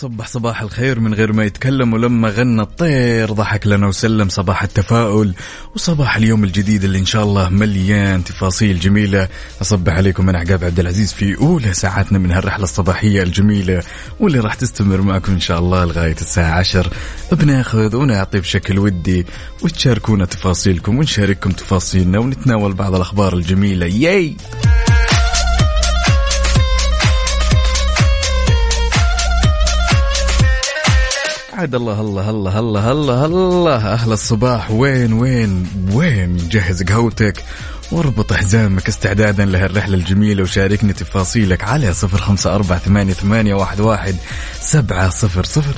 وصبح صباح الخير من غير ما يتكلم ولما غنى الطير ضحك لنا وسلم صباح التفاؤل وصباح اليوم الجديد اللي إن شاء الله مليان تفاصيل جميلة. أصبح عليكم من عقاب عبد العزيز في أولى ساعاتنا من هالرحلة الصباحية الجميلة واللي راح تستمر معكم إن شاء الله لغاية الساعة 10 بناخذ ونعطي بشكل ودي وتشاركونا تفاصيلكم ونشارككم تفاصيلنا ونتناول بعض الأخبار الجميلة. ياي! عاد الله الله الله الله الله الله. أهل الصباح وين وين وين؟ جهز قهوتك واربط حزامك استعدادا لهالرحلة الجميلة وشاركني تفاصيلك على صفر خمسة أربعة ثمانية, واحد سبعة صفر صفر.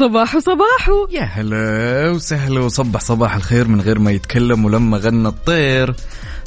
صباحو صباحو يا هلا وسهلا وصبح صباح الخير من غير ما يتكلم ولما غنى الطير.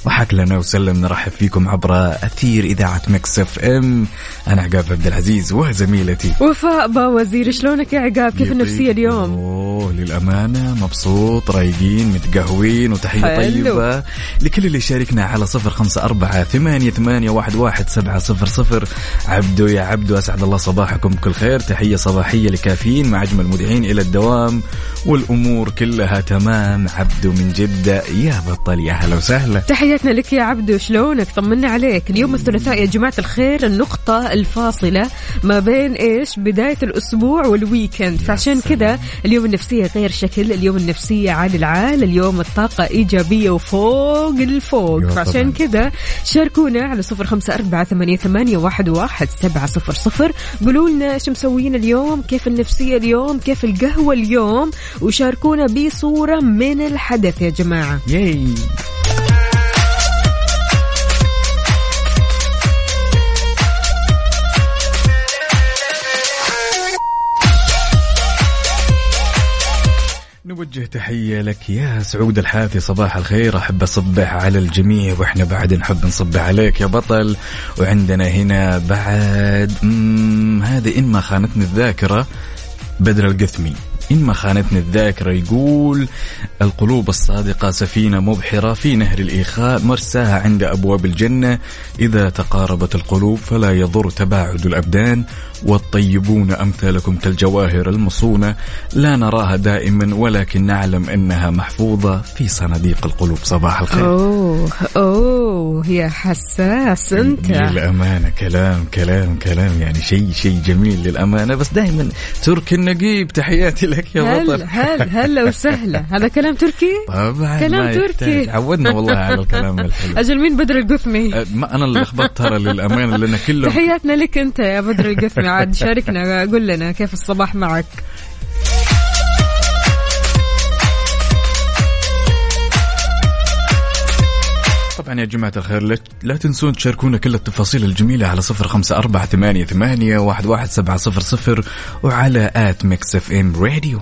ضحك لنا وسلم نرحب فيكم عبر أثير إذاعة Mix FM. أنا عقاب عبد العزيز وزميلتي. وفاء با وزير شلونك يا عقاب؟ كيف النفسية اليوم؟ أوه للأمانة مبسوط رايقين متقهوين وتحية. طيبة لكل اللي يشاركنا على صفر خمسة أربعة ثمانية, ثمانية واحد, واحد سبعة صفر صفر. عبدو يا عبدو أسعد الله صباحكم بكل خير. تحية صباحية لكافيين مع أجمل المذيعين إلى الدوام. والأمور كلها تمام. عبدو من جدة يا بطل يا هلا وسهلا. تحياتنا لك يا عبدو شلونك؟ طمنا عليك. اليوم الثلاثاء يا جماعة الخير النقطة الفاصلة ما بين إيش؟ بداية الأسبوع والويكند فعشان كذا اليوم النفسية غير شكل اليوم النفسية عال العال اليوم الطاقة إيجابية وفوق الفوق. أيوة فعشان. كذا شاركونا على صفر خمسة أربعة ثمانية, ثمانية واحد, واحد سبعة صفر صفر. قولوا لنا إيش مسويين اليوم كيف النفسية اليوم كيف القهوة اليوم وشاركونا بصورة من الحدث يا جماعة. ياي. نوجه تحية لك يا سعود الحاثي صباح الخير. أحب أصبح على الجميع وإحنا بعد نحب نصبح عليك يا بطل. وعندنا هنا بعد هذه إن ما خانتني الذاكرة بدر القثمي. إن ما خانتني الذاكرة يقول القلوب الصادقة سفينة مبحرة في نهر الإيخاء مرساها عند أبواب الجنة. إذا تقاربت القلوب فلا يضر تباعد الأبدان. والطيبون أمثالكم كالجواهر المصونة لا نراها دائما ولكن نعلم أنها محفوظة في صناديق القلوب. صباح الخير. أوه أوه يا حساس أنت. للأمانة كلام كلام كلام يعني شيء شيء جميل للأمانة. بس دائما ترك النقيب تحياتي لك يا هل بطل. هل هلا وسهلا. هذا كلام تركي؟ طبعا كلام تركي. عودنا والله على الكلام الحلو. أجل مين بدر القثمي؟ أه، ما أنا اللي لخبطت ترى للأمانة لأن كلهم تحياتنا لك أنت يا بدر القثمي. عاد شاركنا قول لنا كيف الصباح معك. طبعا يا جماعة الخير لا, تنسون تشاركونا كل التفاصيل الجميلة على صفر خمسة أربعة ثمانية, ثمانية واحد, واحد سبعة صفر صفر وعلى at Mix FM Radio.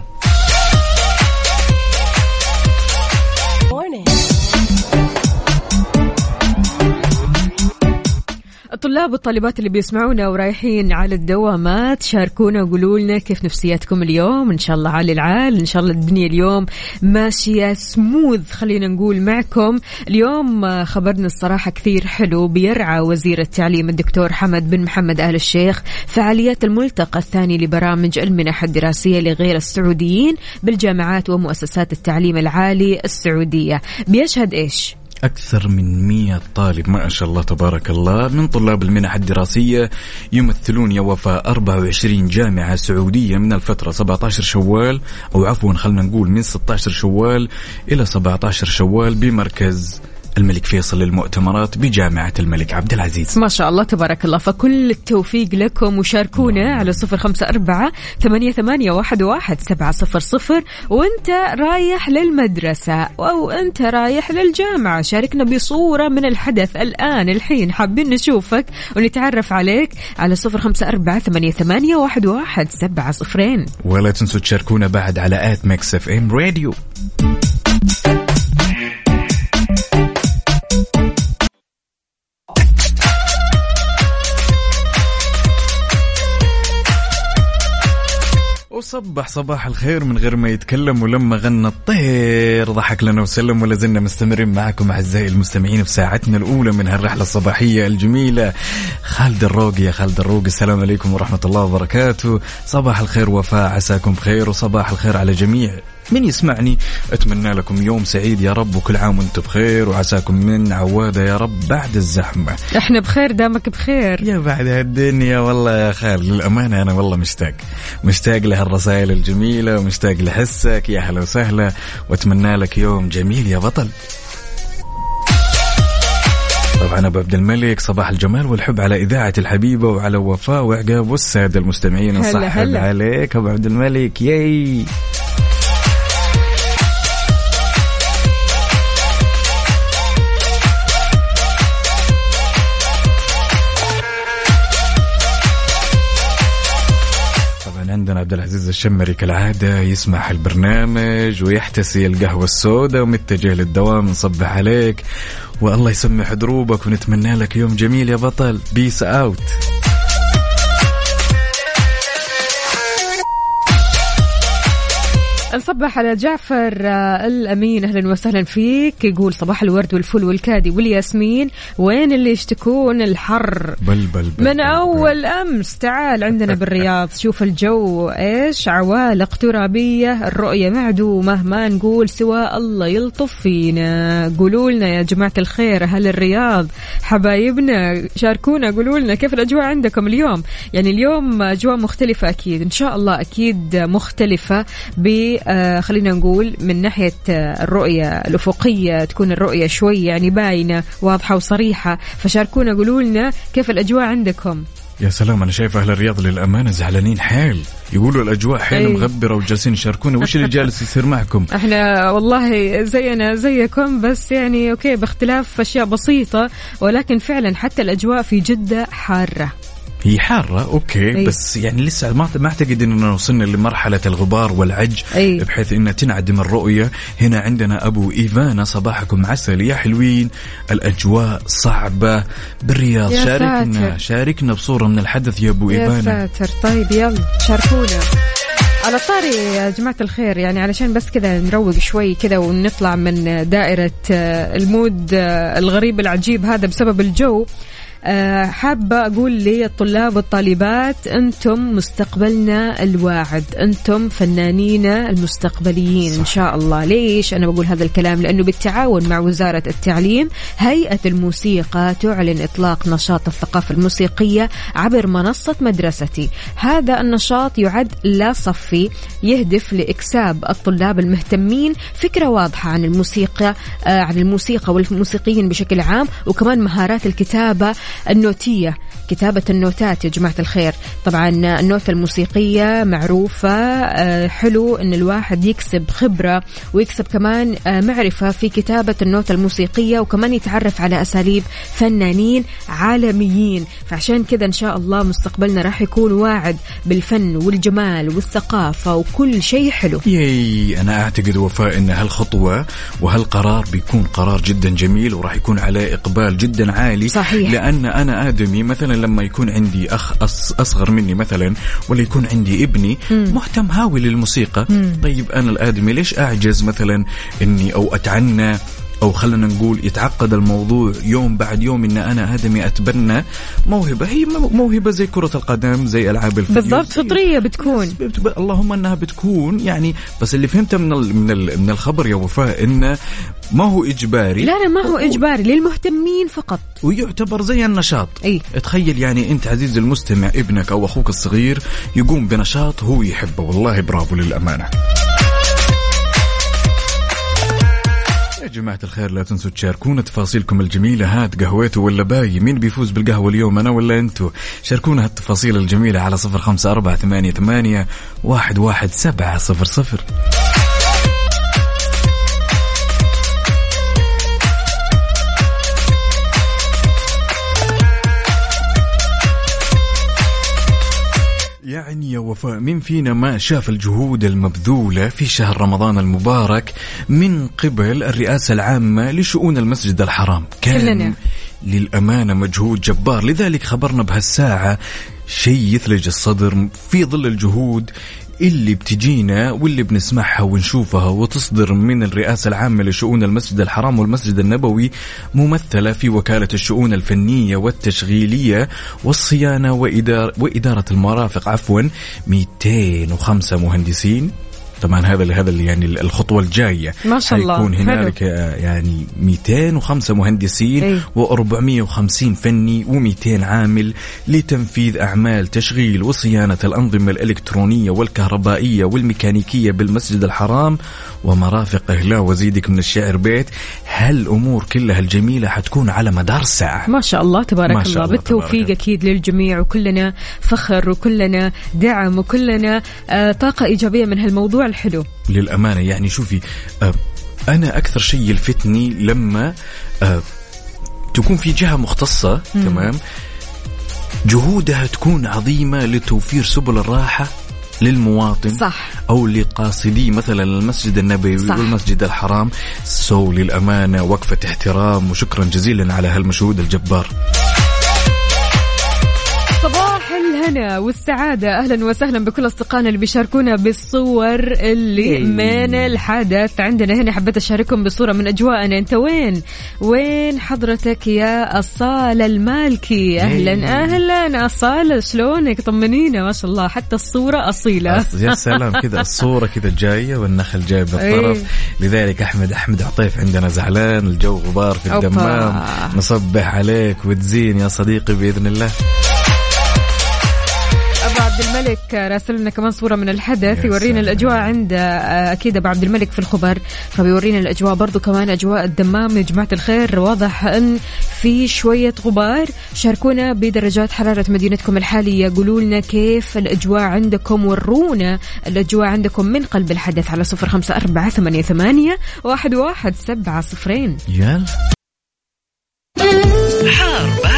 الطلاب والطالبات اللي بيسمعونا ورايحين على الدوامات شاركونا وقولوا لنا كيف نفسياتكم اليوم. إن شاء الله عالي العال إن شاء الله الدنيا اليوم ماشية سموث خلينا نقول معكم. اليوم خبرنا الصراحة كثير حلو بيرعى وزير التعليم الدكتور حمد بن محمد آل الشيخ فعاليات الملتقى الثاني لبرامج المنح الدراسية لغير السعوديين بالجامعات ومؤسسات التعليم العالي السعودية. بيشهد إيش؟ أكثر من 100 طالب ما شاء الله تبارك الله من طلاب المنح الدراسية يمثلون يا وفاء 24 جامعة سعودية من الفترة 17 شوال أو عفوا خلنا نقول من 16 شوال إلى 17 شوال بمركز الملك فيصل للمؤتمرات بجامعة الملك عبد العزيز. ما شاء الله تبارك الله. فكل التوفيق لكم وشاركونا على صفر خمسة أربعة ثمانية, ثمانية واحد, واحد سبعة صفر صفر. وانت رايح للمدرسة أو انت رايح للجامعة. شاركنا بصورة من الحدث الآن. الحين حابين نشوفك ونتعرف عليك على صفر خمسة أربعة ثمانية, ثمانية واحد, واحد سبعة صفرين. ولا تنسوا تشاركونا بعد على at Mix FM Radio. وصبح صباح الخير من غير ما يتكلم ولما غنى الطير. ضحك لنا وسلم ولا زلنا مستمرين معكم أعزائي المستمعين في ساعتنا الأولى من هالرحلة الصباحية الجميلة. خالد الروقي يا خالد الروقي السلام عليكم ورحمة الله وبركاته. صباح الخير وفاء عساكم بخير وصباح الخير على جميع من يسمعني أتمنى لكم يوم سعيد. يا رب وكل عام وأنتم بخير وعساكم من عواده يا رب بعد الزحمة. إحنا بخير دامك بخير. يا بعد هالدنيا والله يا خالد للأمانة أنا والله مشتاق. مشتاق لهالرسائل الجميلة ومشتاق لحسك يا هلا وسهلا وأتمنى لك يوم جميل يا بطل. طبعا أبو عبد الملك صباح الجمال والحب على إذاعة الحبيبة وعلى وفاء وعقاب والسادة المستمعين. هلا. عليك أبو عبد الملك ياي. عندنا عبد العزيز الشمري كالعادة يسمع البرنامج ويحتسي القهوة السوداء ومتجه للدوام نصبح عليك. والله يسمح دروبك ونتمنى لك يوم جميل يا بطل. peace out نصبح على جعفر آه، الأمين. أهلا وسهلا فيك. يقول صباح الورد والفل والكادي والياسمين. وين اللي يشتكون الحر؟ بل بل, بل من بل أول أمس. تعال عندنا بالرياض. شوف الجو. إيش؟ عوالق ترابية الرؤية معدومة. ما نقول سوى الله يلطف فينا. قولوا لنا يا جماعة الخير أهل الرياض. حبايبنا شاركونا. قولوا لنا كيف الأجواء عندكم اليوم؟ يعني اليوم أجواء مختلفة أكيد. إن شاء الله أكيد مختلفة ب خلينا نقول من ناحية آه، الرؤية الأفقية تكون الرؤية شوي يعني باينة واضحة وصريحة. فشاركونا قولوا لنا كيف الأجواء عندكم؟ يا سلام أنا شايف أهل الرياض للأمانة زعلانين حيل. يقولوا الأجواء حيل أي. مغبرة وجالسين يشاركونا. وش اللي جالس يصير معكم؟ إحنا والله زينا زيكم بس يعني أوكي باختلاف أشياء بسيطة. ولكن فعلا حتى الأجواء في جدة حارة. هي حارة okay أي. بس يعني لسه ما ما أعتقد إننا وصلنا لمرحلة الغبار والعج أي. بحيث انها تنعدم الرؤية هنا عندنا أبو إيفانا صباحكم عسل يا حلوين. الأجواء صعبة بالرياض. يا شاركنا ساتر. شاركنا بصورة من الحدث يا أبو يا إيفانا. ساتر. طيب يلا شاركونا. على طاري يا جماعة الخير يعني علشان بس كذا نروق شوي كذا ونطلع من دائرة آه، ال mood آه، الغريب العجيب هذا بسبب الجو. حابة أقول للطلاب والطالبات أنتم مستقبلنا الواعد. أنتم فنانينا المستقبليين إن شاء الله. ليش أنا بقول هذا الكلام؟ لأنه بالتعاون مع وزارة التعليم هيئة الموسيقى تعلن إطلاق نشاط الثقافة الموسيقية عبر منصة مدرستي. هذا النشاط يعد لا صفي يهدف لإكساب الطلاب المهتمين. فكرة واضحة عن الموسيقى آه، عن الموسيقى والموسيقيين بشكل عام وكمان مهارات الكتابة النوتية. كتابة النوتات يا جماعة الخير. طبعا النوتة الموسيقية معروفة آه، حلو أن الواحد يكسب خبرة ويكسب كمان آه، معرفة في كتابة النوتة الموسيقية وكمان يتعرف على أساليب فنانين عالميين. فعشان كذا إن شاء الله مستقبلنا راح يكون واعد بالفن والجمال والثقافة وكل شيء حلو. ياي أنا أعتقد وفاء إن هالخطوة وهالقرار بيكون قرار جدا جميل وراح يكون عليه إقبال جدا عالي. صحيح. لأن أنا آدمي مثلا لما يكون عندي أخ أصغر مني مثلا ولا يكون عندي ابني مهتم هاوي للموسيقى. طيب أنا الآدمي ليش أعجز مثلا إني أو أتعنى أو خلينا نقول يتعقد الموضوع يوم بعد يوم إن أنا ادمي أتبنى موهبة. هي مو- موهبة زي كرة القدم زي ألعاب الفيديو بالضبط فطرية بتكون. بت- اللهم إنها بتكون يعني بس اللي فهمته من ال من ال من الخبر يا وفاء انه ما هو إجباري. لا لا ما هو إجباري للمهتمين فقط. ويعتبر زي النشاط. أي. تخيل يعني أنت عزيزي المستمع ابنك أو أخوك الصغير يقوم بنشاط هو يحبه. والله برافو للأمانة. يا جماعة الخير لا تنسوا تشاركونا تفاصيلكم الجميلة. هات قهوته ولا باقي مين بيفوز بالقهوة اليوم أنا ولا أنتوا شاركونا هالتفاصيل الجميلة على صفر خمسة أربعة ثمانية, ثمانية واحد, واحد سبعة صفر صفر. يعني يا وفاء مين فينا ما شاف الجهود المبذولة في شهر رمضان المبارك من قبل الرئاسة العامة لشؤون المسجد الحرام كان كلنا. للأمانة مجهود جبار لذلك خبرنا بهالساعة شيء يثلج الصدر في ظل الجهود اللي بتجينا واللي بنسمعها ونشوفها وتصدر من الرئاسة العامة لشؤون المسجد الحرام والمسجد النبوي ممثلة في وكالة الشؤون الفنية والتشغيلية والصيانة وإدارة, المرافق عفوا 205 مهندسين. طبعا هذا هذا اللي يعني الخطوة الجاية ما شاء الله. حيكون. هنالك آه، يعني 205 مهندسين إيه. و450 فني و200 عامل لتنفيذ أعمال تشغيل وصيانة الأنظمة الإلكترونية والكهربائية والميكانيكية بالمسجد الحرام ومرافقه لا وزيدك من الشعر بيت هالأمور كلها الجميلة حتكون على مدار ساعة ما شاء الله تبارك ما شاء الله الله بالتوفيق تبارك. أكيد للجميع وكلنا فخر وكلنا دعم وكلنا آه طاقة إيجابية من هالموضوع الحلو. للأمانة يعني شوفي آه، أنا أكثر شيء يلفتني لما آه، تكون في جهة مختصة تمام؟ جهودها تكون عظيمة لتوفير سبل الراحة للمواطن صح. أو لقاصدي مثلا المسجد النبوي صح. والمسجد الحرام. سو للأمانة وقفة احترام وشكرا جزيلا على هالمجهود الجبار. صباح الهنا والسعادة. أهلا وسهلا بكل أصدقائنا اللي بيشاركونا بالصور اللي من الحدث عندنا. هنا حبيت أشارككم بصورة من أجواءنا أنت وين؟ وين حضرتك يا أصالة المالكي؟ أهلا أهلا. أصالة شلونك؟ طمنينا ما شاء الله. حتى الصورة أصيلة. أص- يا سلام كذا الصورة كذا جاية والنخل جاي بالطرف. إيه. لذلك أحمد أحمد عطيف عندنا زعلان. الجو غبار في. الدمام. نصبح عليك وتزين يا صديقي بإذن الله. الملك راسل لنا كمان صورة من الحدث يورينا سلام. الأجواء عند آه، أكيد أبو عبد الملك في الخبر فبيورينا الأجواء برضو كمان أجواء الدمام يا جماعة الخير واضح أن في شوية غبار. شاركونا بدرجات حرارة مدينتكم الحالية قولوا لنا كيف الأجواء عندكم ورونا الأجواء عندكم من قلب الحدث على صفر خمسة أربعة ثمانية, ثمانية واحد, واحد سبعة صفرين. يلا. حار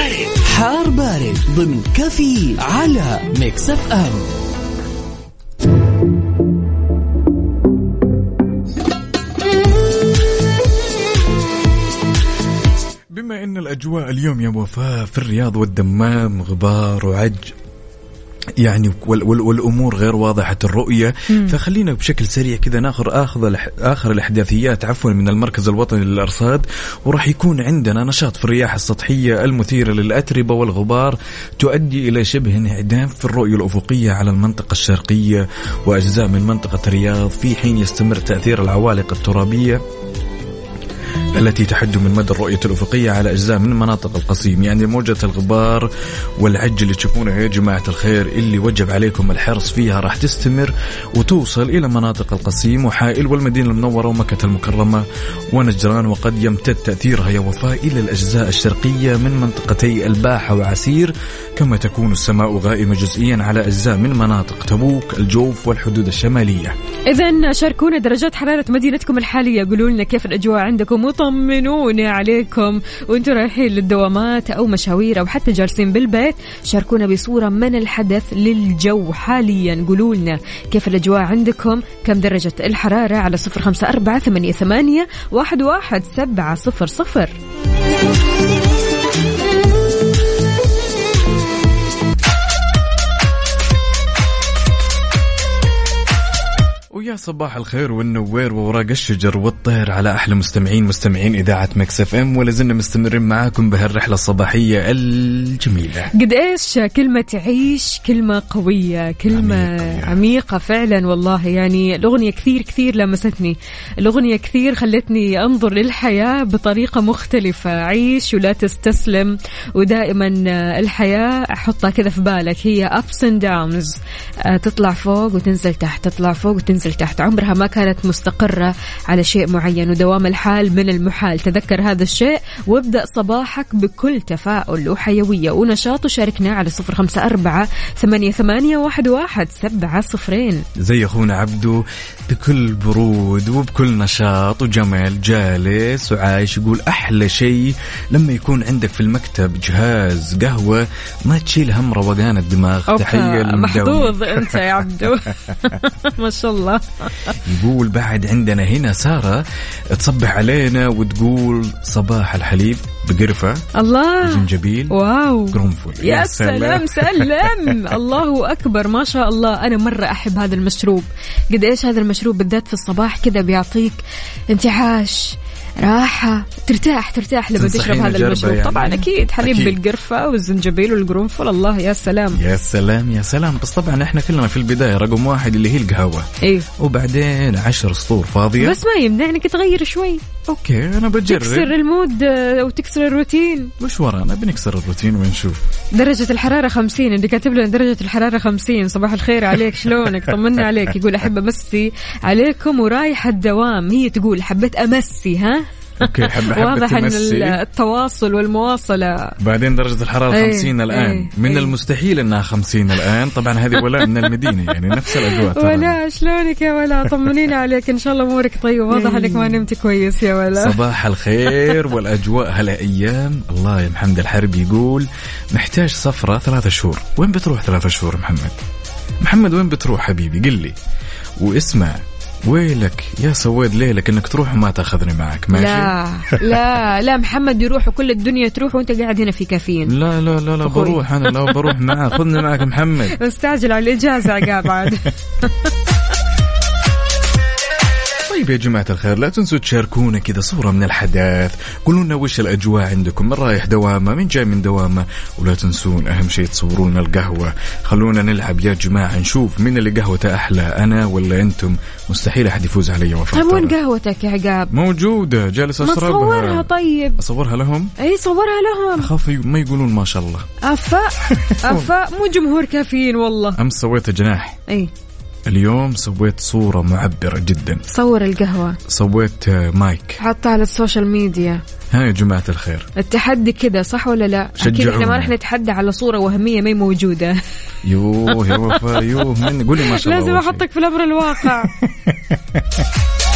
حار بارد ضمن كفي على Mix FM. بما إن الأجواء اليوم يا وفاء في الرياض والدمام غبار وعج. يعني وال وال والأمور غير واضحة الرؤية. فخلينا بشكل سريع كذا ناخذ آخذ آخر الأحداثيات عفوا من المركز الوطني للأرصاد. وراح يكون عندنا نشاط في الرياح السطحية المثيرة للأتربة والغبار تؤدي إلى شبه انعدام في الرؤية الأفقية على المنطقة الشرقية وأجزاء من منطقة الرياض. في حين يستمر تأثير العوالق الترابية. التي تحد من مدى الرؤية الأفقية على أجزاء من مناطق القصيم. يعني موجة الغبار والعج اللي تشوفونها يا جماعة الخير اللي وجب عليكم الحرص فيها راح تستمر وتوصل إلى مناطق القصيم وحائل والمدينة المنورة ومكة المكرمة ونجران وقد يمتد تأثيرها يا وفاء إلى الأجزاء الشرقية من منطقتي الباحة وعسير. كما تكون السماء غائمة جزئيا على أجزاء من مناطق تبوك الجوف والحدود الشمالية. إذا شاركونا درجات حرارة مدينتكم الحالية. قولوا لنا كيف الأجواء عندكم وطمنونا عليكم. وأنتم رايحين للدوامات أو مشاوير أو حتى جالسين بالبيت شاركونا بصورة من الحدث للجو حاليا. قولوا لنا كيف الأجواء عندكم؟ كم درجة الحرارة؟ على صفر خمسة أربعة ثمانية, ثمانية واحد, واحد سبعة صفر صفر. ويا صباح الخير والنوير ووراق الشجر والطير على أحلى مستمعين مستمعين إذاعة Mix FM ولا زلنا مستمرين معاكم بهالرحلة الصباحية الجميلة. قد إيش كلمة عيش كلمة قوية كلمة عميقة. عميقة, عميقة فعلا والله. يعني الأغنية كثير كثير لمستني. الأغنية كثير خلتني أنظر للحياة بطريقة مختلفة. عيش ولا تستسلم ودائما الحياة أحطها كذا في بالك. هي and downs. آه، تطلع فوق وتنزل تحت تطلع فوق وتنزل تحت ارتحت عمرها ما كانت مستقرة على شيء معين ودوام الحال من المحال. تذكر هذا الشيء وابدأ صباحك بكل تفاؤل وحيوية. ونشاط وشاركنا على صفر خمسة أربعة ثمانية, ثمانية واحد, واحد سبعة صفرين. زي أخونا عبدو بكل برود وبكل نشاط. وجمال جالس وعايش يقول أحلى شيء لما يكون عندك في المكتب جهاز قهوة ما تشيل هم روقان الدماغ. للمداوم. محظوظ أنت يا عبدو. ما شاء الله. يقول بعد عندنا هنا سارة تصبح علينا وتقول صباح الحليب بقرفة الله. زنجبيل واو. قرنفل. يا سلام سلم الله أكبر. ما شاء الله. أنا مرة أحب هذا المشروب. قد إيش هذا المشروب بالذات في الصباح كذا بيعطيك انتعاش. راحة ترتاح ترتاح لما تشرب هذا المشروب. يعني؟ طبعا أكيد حليب أكيد. بالقرفة والزنجبيل والقرنفل. الله يا سلام. يا سلام يا سلام. بس طبعا إحنا كلنا في البداية رقم واحد اللي هي القهوة. إيه. وبعدين عشر سطور فاضية. بس ما يمنع انك تغير شوي. okay أنا بجرب. تكسر ال mood آه، وتكسر الروتين. وش ورانا؟ بنكسر الروتين ونشوف. درجة الحرارة خمسين. اللي كاتب لنا درجة الحرارة خمسين. صباح الخير عليك. شلونك؟ طمنا عليك. يقول أحب أمسي عليكم ورايح الدوام. هي تقول حبيت أمسي ها؟ okay حب حب واضح تمسي. التواصل والمواصلة. بعدين درجة الحرارة إيه، 50 الآن. إيه، من إيه. المستحيل أنها 50 الآن. طبعا هذه ولاء من المدينة يعني نفس الأجواء ترى. ولا شلونك يا ولا؟ طمنينا عليك. إن شاء الله أمورك طيبة. واضح أنك ما نمت كويس يا ولا. صباح الخير والأجواء هالأيام. الله يا محمد الحرب يقول محتاج سفرة ثلاثة شهور. وين بتروح ثلاثة شهور محمد؟ محمد وين بتروح حبيبي؟ قل لي. واسمع. ويلك يا سويد ليلك إنك تروح وما تأخذني معك ماشي؟ لا لا لا محمد يروح وكل الدنيا تروح وأنت قاعد هنا في كافيين. لا لا لا لا. بروح أنا لا بروح معك خذني معك محمد. مستعجل على الإجازة عقاب عاد طيب يا جماعة الخير لا تنسوا تشاركونا كذا صورة من الحدث قولوا لنا وش الأجواء عندكم من رايح دوامة من جاي من دوامة؟ ولا تنسون أهم شيء تصوروا لنا القهوة. خلونا نلعب يا جماعة نشوف مين اللي قهوته أحلى أنا ولا أنتم؟ مستحيل أحد يفوز علي وفاء طيب وين. قهوتك يا عقاب. موجودة جالس ما أشربها. تصورها طيب. أصورها لهم؟ إي صورها لهم. أخاف ما يقولون ما شاء الله. افاء افاء مو جمهور كافيين والله. أمس سويت جناح. إي. اليوم سويت صورة معبرة جدا. صور القهوة. سويت آه، مايك. حطها على ال social media. ها يا جماعة الخير. التحدي كذا صح ولا لا؟ أكيد إحنا. ما راح نتحدى على صورة وهمية ما موجودة. يوه يا وفاء يوه من قولي ما شاء الله لازم. أحطك في الأمر الواقع.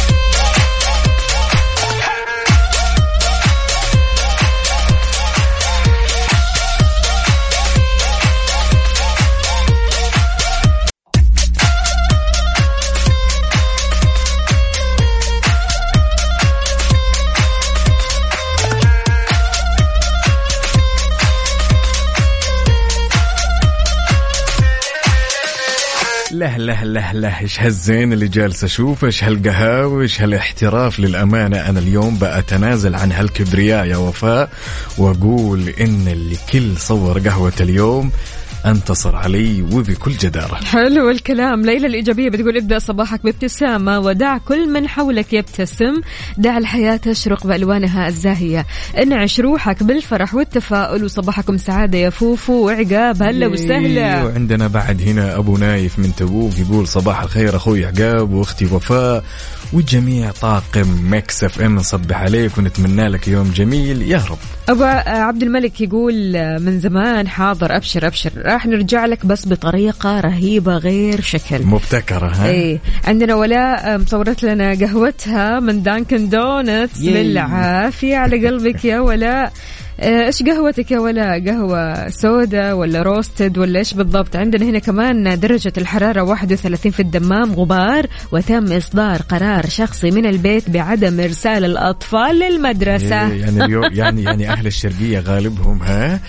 له له له له. إيش هالزين اللي جالس أشوفه؟ إيش هالقهاوي؟ إيش هالاحتراف للأمانة؟ أنا اليوم بأتنازل عن هالكبرياء يا وفاء وأقول إن اللي كل صور قهوة اليوم انتصر علي وبكل جدارة. حلو الكلام. ليلى الإيجابية بتقول ابدأ صباحك بابتسامة ودع كل من حولك يبتسم. دع الحياة تشرق بألوانها الزاهية. انعش روحك بالفرح والتفاؤل وصباحكم سعادة يا فوفو وعقاب. هلا وسهلا. وعندنا بعد هنا أبو نايف من تبوك يقول صباح الخير أخوي عقاب وأختي وفاء وجميع طاقم مكس اف ام نصبح عليك ونتمنى لك يوم جميل. يا رب. أبو عبد الملك يقول من زمان حاضر أبشر أبشر راح نرجع لك بس بطريقة رهيبة غير شكل. مبتكرة ها؟ إيه. عندنا ولاء مصورت لنا قهوتها من Dunkin' Donuts. بالعافية على قلبك يا ولاء. إيش قهوتك يا ولاء قهوة سودا ولا روستد ولا إيش بالضبط؟ عندنا هنا كمان درجة الحرارة 31 في الدمام غبار وتم إصدار قرار شخصي من البيت بعدم إرسال الأطفال للمدرسة. إيه، يعني اليوم يعني يعني أهل الشرقية غالبهم ها؟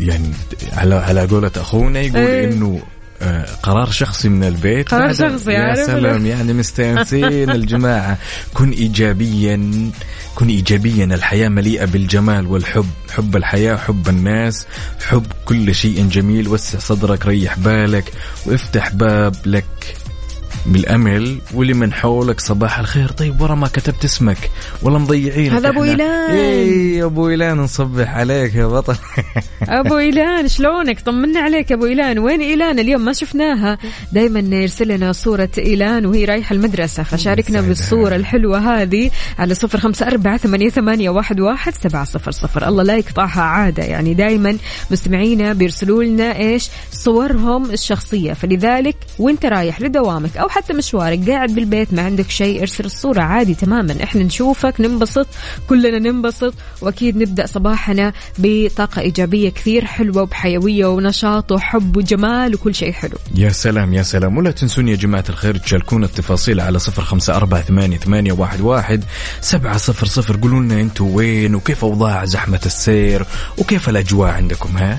يعني على على قولة أخونا يقول إيه. إنه آه، قرار شخصي من البيت. قرار شخصي، يا سلام يعني مستانسين الجماعة. كن ايجابيا كن ايجابيا الحياة مليئة بالجمال والحب. حب الحياة حب الناس حب كل شيء جميل. وسع صدرك ريح بالك وافتح باب لك. بالأمل واللي من حولك صباح الخير. طيب ورا ما كتبت اسمك ولا مضيعين. هذا أبو إيلان. اي أبو إيلان نصبح عليك يا بطل. أبو إيلان شلونك؟ طمنا عليك أبو إيلان. وين إيلان؟ اليوم ما شفناها. دائما يرسل لنا صورة إيلان وهي رايحة المدرسة. فشاركنا. بالصورة الحلوة هذه على صفر خمسة أربعة ثمانية, ثمانية واحد, واحد سبعة صفر صفر. الله لا يقطعها عادة. يعني دائما مستمعينا بيرسلوا لنا إيش؟ صورهم الشخصية. فلذلك وانت رايح لدوامك أو حتى مشوارك. قاعد بالبيت ما عندك شيء ارسل الصورة عادي تماما. إحنا نشوفك ننبسط كلنا ننبسط. وأكيد نبدأ صباحنا بطاقة إيجابية كثير حلوة وبحيوية ونشاط وحب وجمال وكل شيء حلو. يا سلام يا سلام. ولا تنسون يا جماعة الخير تشاركونا التفاصيل على صفر خمسة أربعة ثمانية, ثمانية واحد, واحد سبعة صفر صفر. قولوا لنا أنتوا وين وكيف أوضاع زحمة السير وكيف الأجواء عندكم ها؟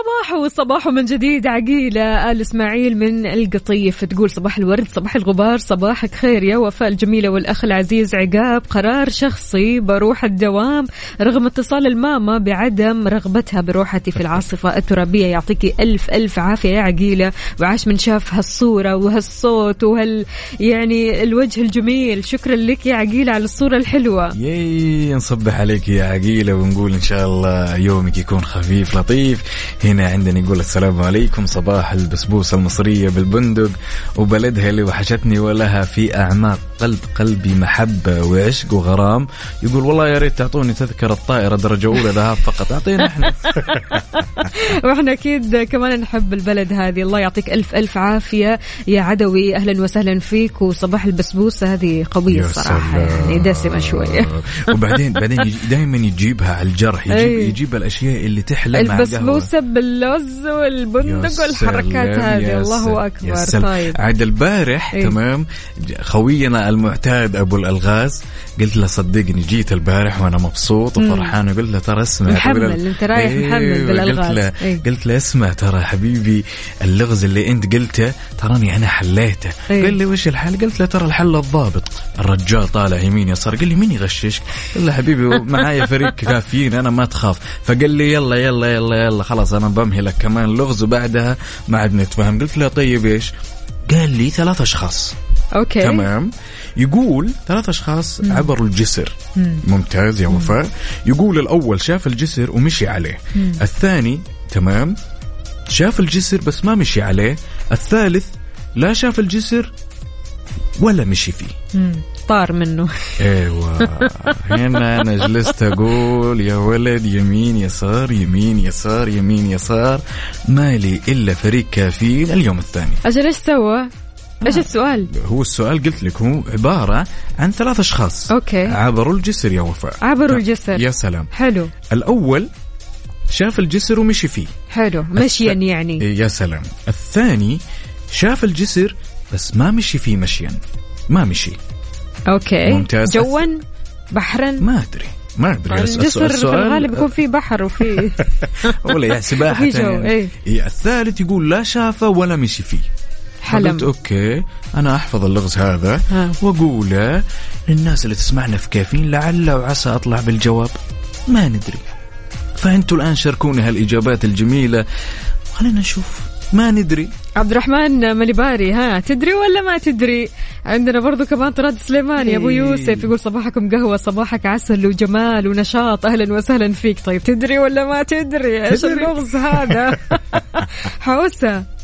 صباح وصباح من جديد عقيلة آل إسماعيل من القطيف. تقول صباح الورد صباح الغبار صباحك خير يا وفاء الجميلة والأخ العزيز. عقاب قرار شخصي بروح الدوام. رغم اتصال الماما بعدم رغبتها بروحتي في العاصفة الترابية. يعطيكي ألف ألف عافية يا عقيلة. وعاش من شاف هالصورة وهالصوت وهال يعني الوجه الجميل. شكرا لك يا عقيلة على الصورة الحلوة. ياي نصبح عليك يا عقيلة ونقول إن شاء الله يومك يكون خفيف لطيف. هنا عندنا يقول السلام عليكم صباح البسبوسة المصرية بالبندق. وبلدها اللي وحشتني ولها في أعماق قلب قلبي محبة وعشق وغرام. يقول والله يا ريت تعطوني تذكرة طائرة درجة أولى ذهاب فقط. أعطينا إحنا. وإحنا أكيد كمان نحب البلد هذه. الله يعطيك ألف ألف عافية. يا عدوي أهلا وسهلا فيك. وصباح البسبوسة هذه الصراحه سلام. يعني دسمة شوية. وبعدين بعدين دائما يجيبها على الجرح. يجيب. يجيب الأشياء اللي تحلى مع القهوة. باللوز والبندق والحركات هذه. الله أكبر. طيب. عاد البارح إيه. تمام. خوينا المعتاد أبو الألغاز قلت له صدقني جيت البارح وأنا مبسوط وفرحان وقلت له ترى اسمع محمل، أنت رايح إيه، محمل بالألغاز. قلت له إيه. قلت له اسمع ترى حبيبي اللغز اللي أنت قلته تراني أنا حليته. إيه. قال لي وش الحل؟ قلت له ترى الحل الضابط. الرجال طالع يمين يسار قال لي مين يغششك؟ قال له حبيبي معايا فريق كافيين أنا ما تخاف. فقال لي يلا يلا يلا يلا خلاص أنا بمهلك كمان لغز وبعدها ما عاد نتفاهم قلت له طيب إيش؟ قال لي ثلاث أشخاص. أوكي. تمام. يقول ثلاث أشخاص عبروا الجسر. ممتاز يا وفاء. يقول الأول شاف الجسر ومشي عليه. الثاني تمام شاف الجسر بس ما مشي عليه. الثالث لا شاف الجسر ولا مشي فيه. مم. طار منه. إيوه. هنا أنا جلست أقول يا ولد يمين يسار يمين يسار يمين يسار مالي إلا فريق كافيين اليوم الثاني. أجل إيش سوى؟ إيش السؤال؟ هو السؤال قلت لك هو عبارة عن ثلاث أشخاص. أوكي. عبروا الجسر يا وفاء. عبروا الجسر. يا سلام. حلو. الأول شاف الجسر ومشي فيه. حلو. مشيا يعني. إيه، يا سلام. الثاني شاف الجسر بس ما مشي فيه مشيا. ما مشي. أوكي. ممتاز. جوا؟ بحرا؟ ما أدري. ما أدري. الس- الجسر في الغالب يكون في بحر وفي ولا يعني جو، يعني. إيه. الثالث يقول لا شافة ولا مشي فيه. قلت حلم أوكي أنا أحفظ اللغز هذا ها. واقوله للناس اللي تسمعنا في كافيين لعل وعسى أطلع بالجواب. ما ندري. فأنتوا الآن شاركونا هالإجابات الجميلة. خلينا نشوف. ما ندري. عبد الرحمن مليباري ها تدري ولا ما تدري؟ عندنا برضو كمان طراد سليماني أبو إيه. يوسف يقول صباحكم قهوة صباحك عسل وجمال ونشاط أهلا وسهلا فيك. طيب تدري ولا ما تدري؟ إيش. اللغز هذا؟ حوسة.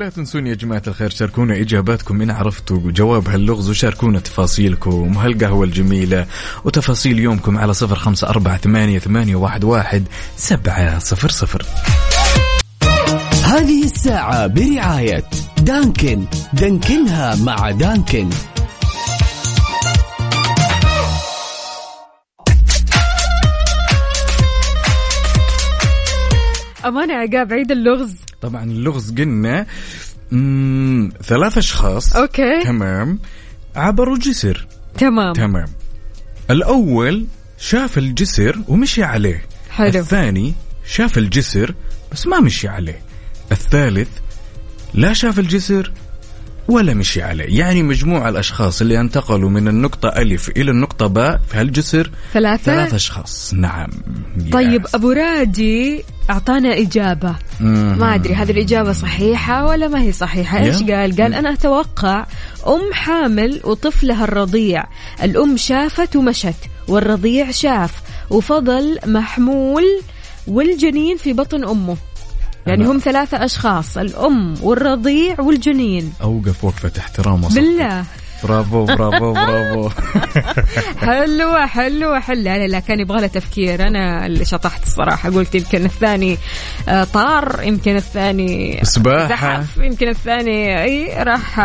لا تنسون يا جماعة الخير شاركونا إجاباتكم إن عرفتوا جواب هاللغز وشاركونا تفاصيلكم. وهالقهوة الجميلة وتفاصيل يومكم على صفر خمسة أربعة ثمانية, ثمانية واحد, واحد سبعة صفر صفر. هذه الساعة برعاية دانكن. دانكنها مع دانكن. أمانة عقاب عيد اللغز. طبعا اللغز قلنا. ثلاث أشخاص. أوكي. تمام. عبروا جسر تمام. تمام. الأول شاف الجسر ومشي عليه. حلو. الثاني شاف الجسر بس ما مشي عليه. الثالث لا شاف الجسر ولا مشي عليه. يعني مجموع الأشخاص اللي انتقلوا من النقطة ألف إلى النقطة باء في هالجسر ثلاثة؟ ثلاث أشخاص. نعم. طيب يس. أبو راجي أعطانا إجابة. مم. ما أدري هذه الإجابة صحيحة ولا ما هي صحيحة؟ إيش. قال؟ قال أنا أتوقع أم حامل وطفلها الرضيع. الأم شافت ومشت والرضيع شاف وفضل محمول والجنين في بطن أمه. يعني أنا- هم ثلاثة أشخاص الأم والرضيع والجنين. أوقف وقفة احترام وصفي. بالله. برافو برافو برافو. حلوة حلوة حلوة لا لا كان يبغى له تفكير. أنا اللي شطحت الصراحة قلت يمكن الثاني آه، طار يمكن الثاني سباحة. زحف يمكن الثاني أي راح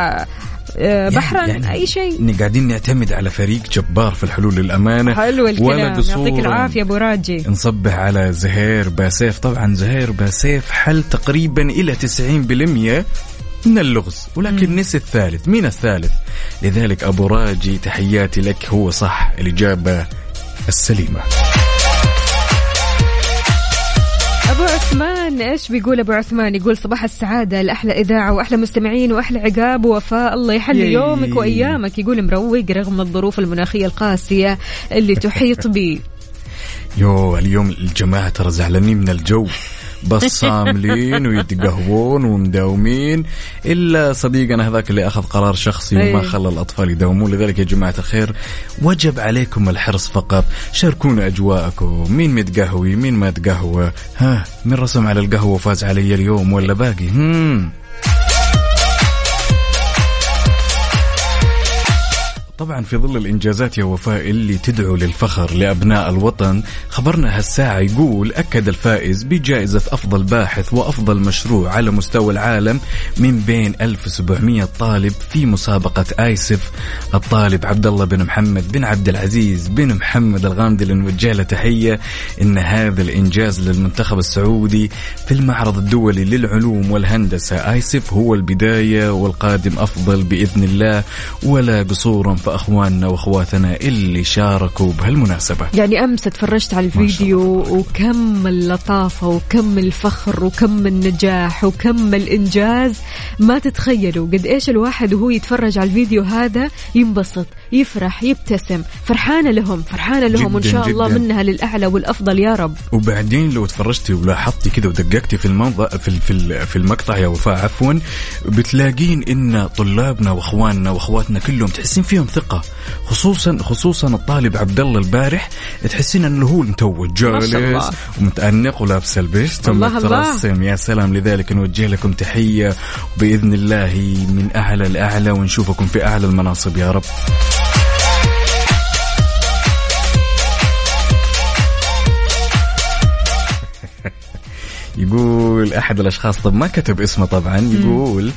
بحرا يعني أي شيء. قاعدين نعتمد على فريق جبار في الحلول للأمانة. حلو الكلام. يعطيك العافية أبو راجي. نصبح على زهير باسيف. طبعا زهير باسيف حل تقريبا إلى 90% من اللغز ولكن نسي الثالث مين الثالث؟ لذلك أبو راجي تحياتي لك هو صح الإجابة السليمة. عثمان إيش بيقول أبو عثمان؟ يقول صباح السعادة لأحلى إذاعة وأحلى مستمعين وأحلى عقاب ووفاء الله يحلي يومك وأيامك. يقول مروق رغم الظروف المناخية القاسية اللي تحيط بي. يو اليوم الجماعة ترى زعلانين من الجو. بس صاملين ويتقهوون ومداومين. إلا صديقنا هذاك اللي أخذ قرار شخصي وما أي. خلى الأطفال يداومون. لذلك يا جماعة الخير وجب عليكم الحرص فقط. شاركونا أجواءكم. مين متقهوي مين ما تقهوى. ها من رسم على القهوة وفاز علي اليوم ولا باقي؟ هم. طبعا في ظل الإنجازات يا وفاء اللي تدعو للفخر لأبناء الوطن خبرنا هالساعة يقول أكد الفائز بجائزة أفضل باحث وأفضل مشروع على مستوى العالم من بين 1700 طالب في مسابقة آيسف. الطالب عبد الله بن محمد بن عبد العزيز بن محمد الغامدي نوجه له تحية إن هذا الإنجاز للمنتخب السعودي في المعرض الدولي للعلوم والهندسة. آيسف هو البداية والقادم أفضل بإذن الله ولا قصورا في أخواننا وأخواتنا اللي شاركوا بهالمناسبة؟ يعني أمس تفرجت على الفيديو وكم اللطافة وكم الفخر وكم النجاح وكم الإنجاز. ما تتخيلوا قد إيش الواحد وهو يتفرج على الفيديو هذا ينبسط يفرح يبتسم. فرحانة لهم فرحانة لهم وإن جداً شاء الله جداً. منها للأعلى والأفضل يا رب. وبعدين لو تفرجتي ولاحظتي كذا ودققتي في المنظر في في في المقطع يا وفاء عفوا بتلاقين إن طلابنا وأخواننا وأخواتنا كلهم تحسين فيهم ثقة. خصوصا خصوصا الطالب عبد الله البارح تحسين إنه هو متوج. جالس ومتأنق ولابس الله. ومترسم يا سلام لذلك نوجه لكم تحية. وباذن الله من أعلى لأعلى ونشوفكم في أعلى المناصب. يا رب. يقول أحد الأشخاص طب ما كتب اسمه طبعا. يقول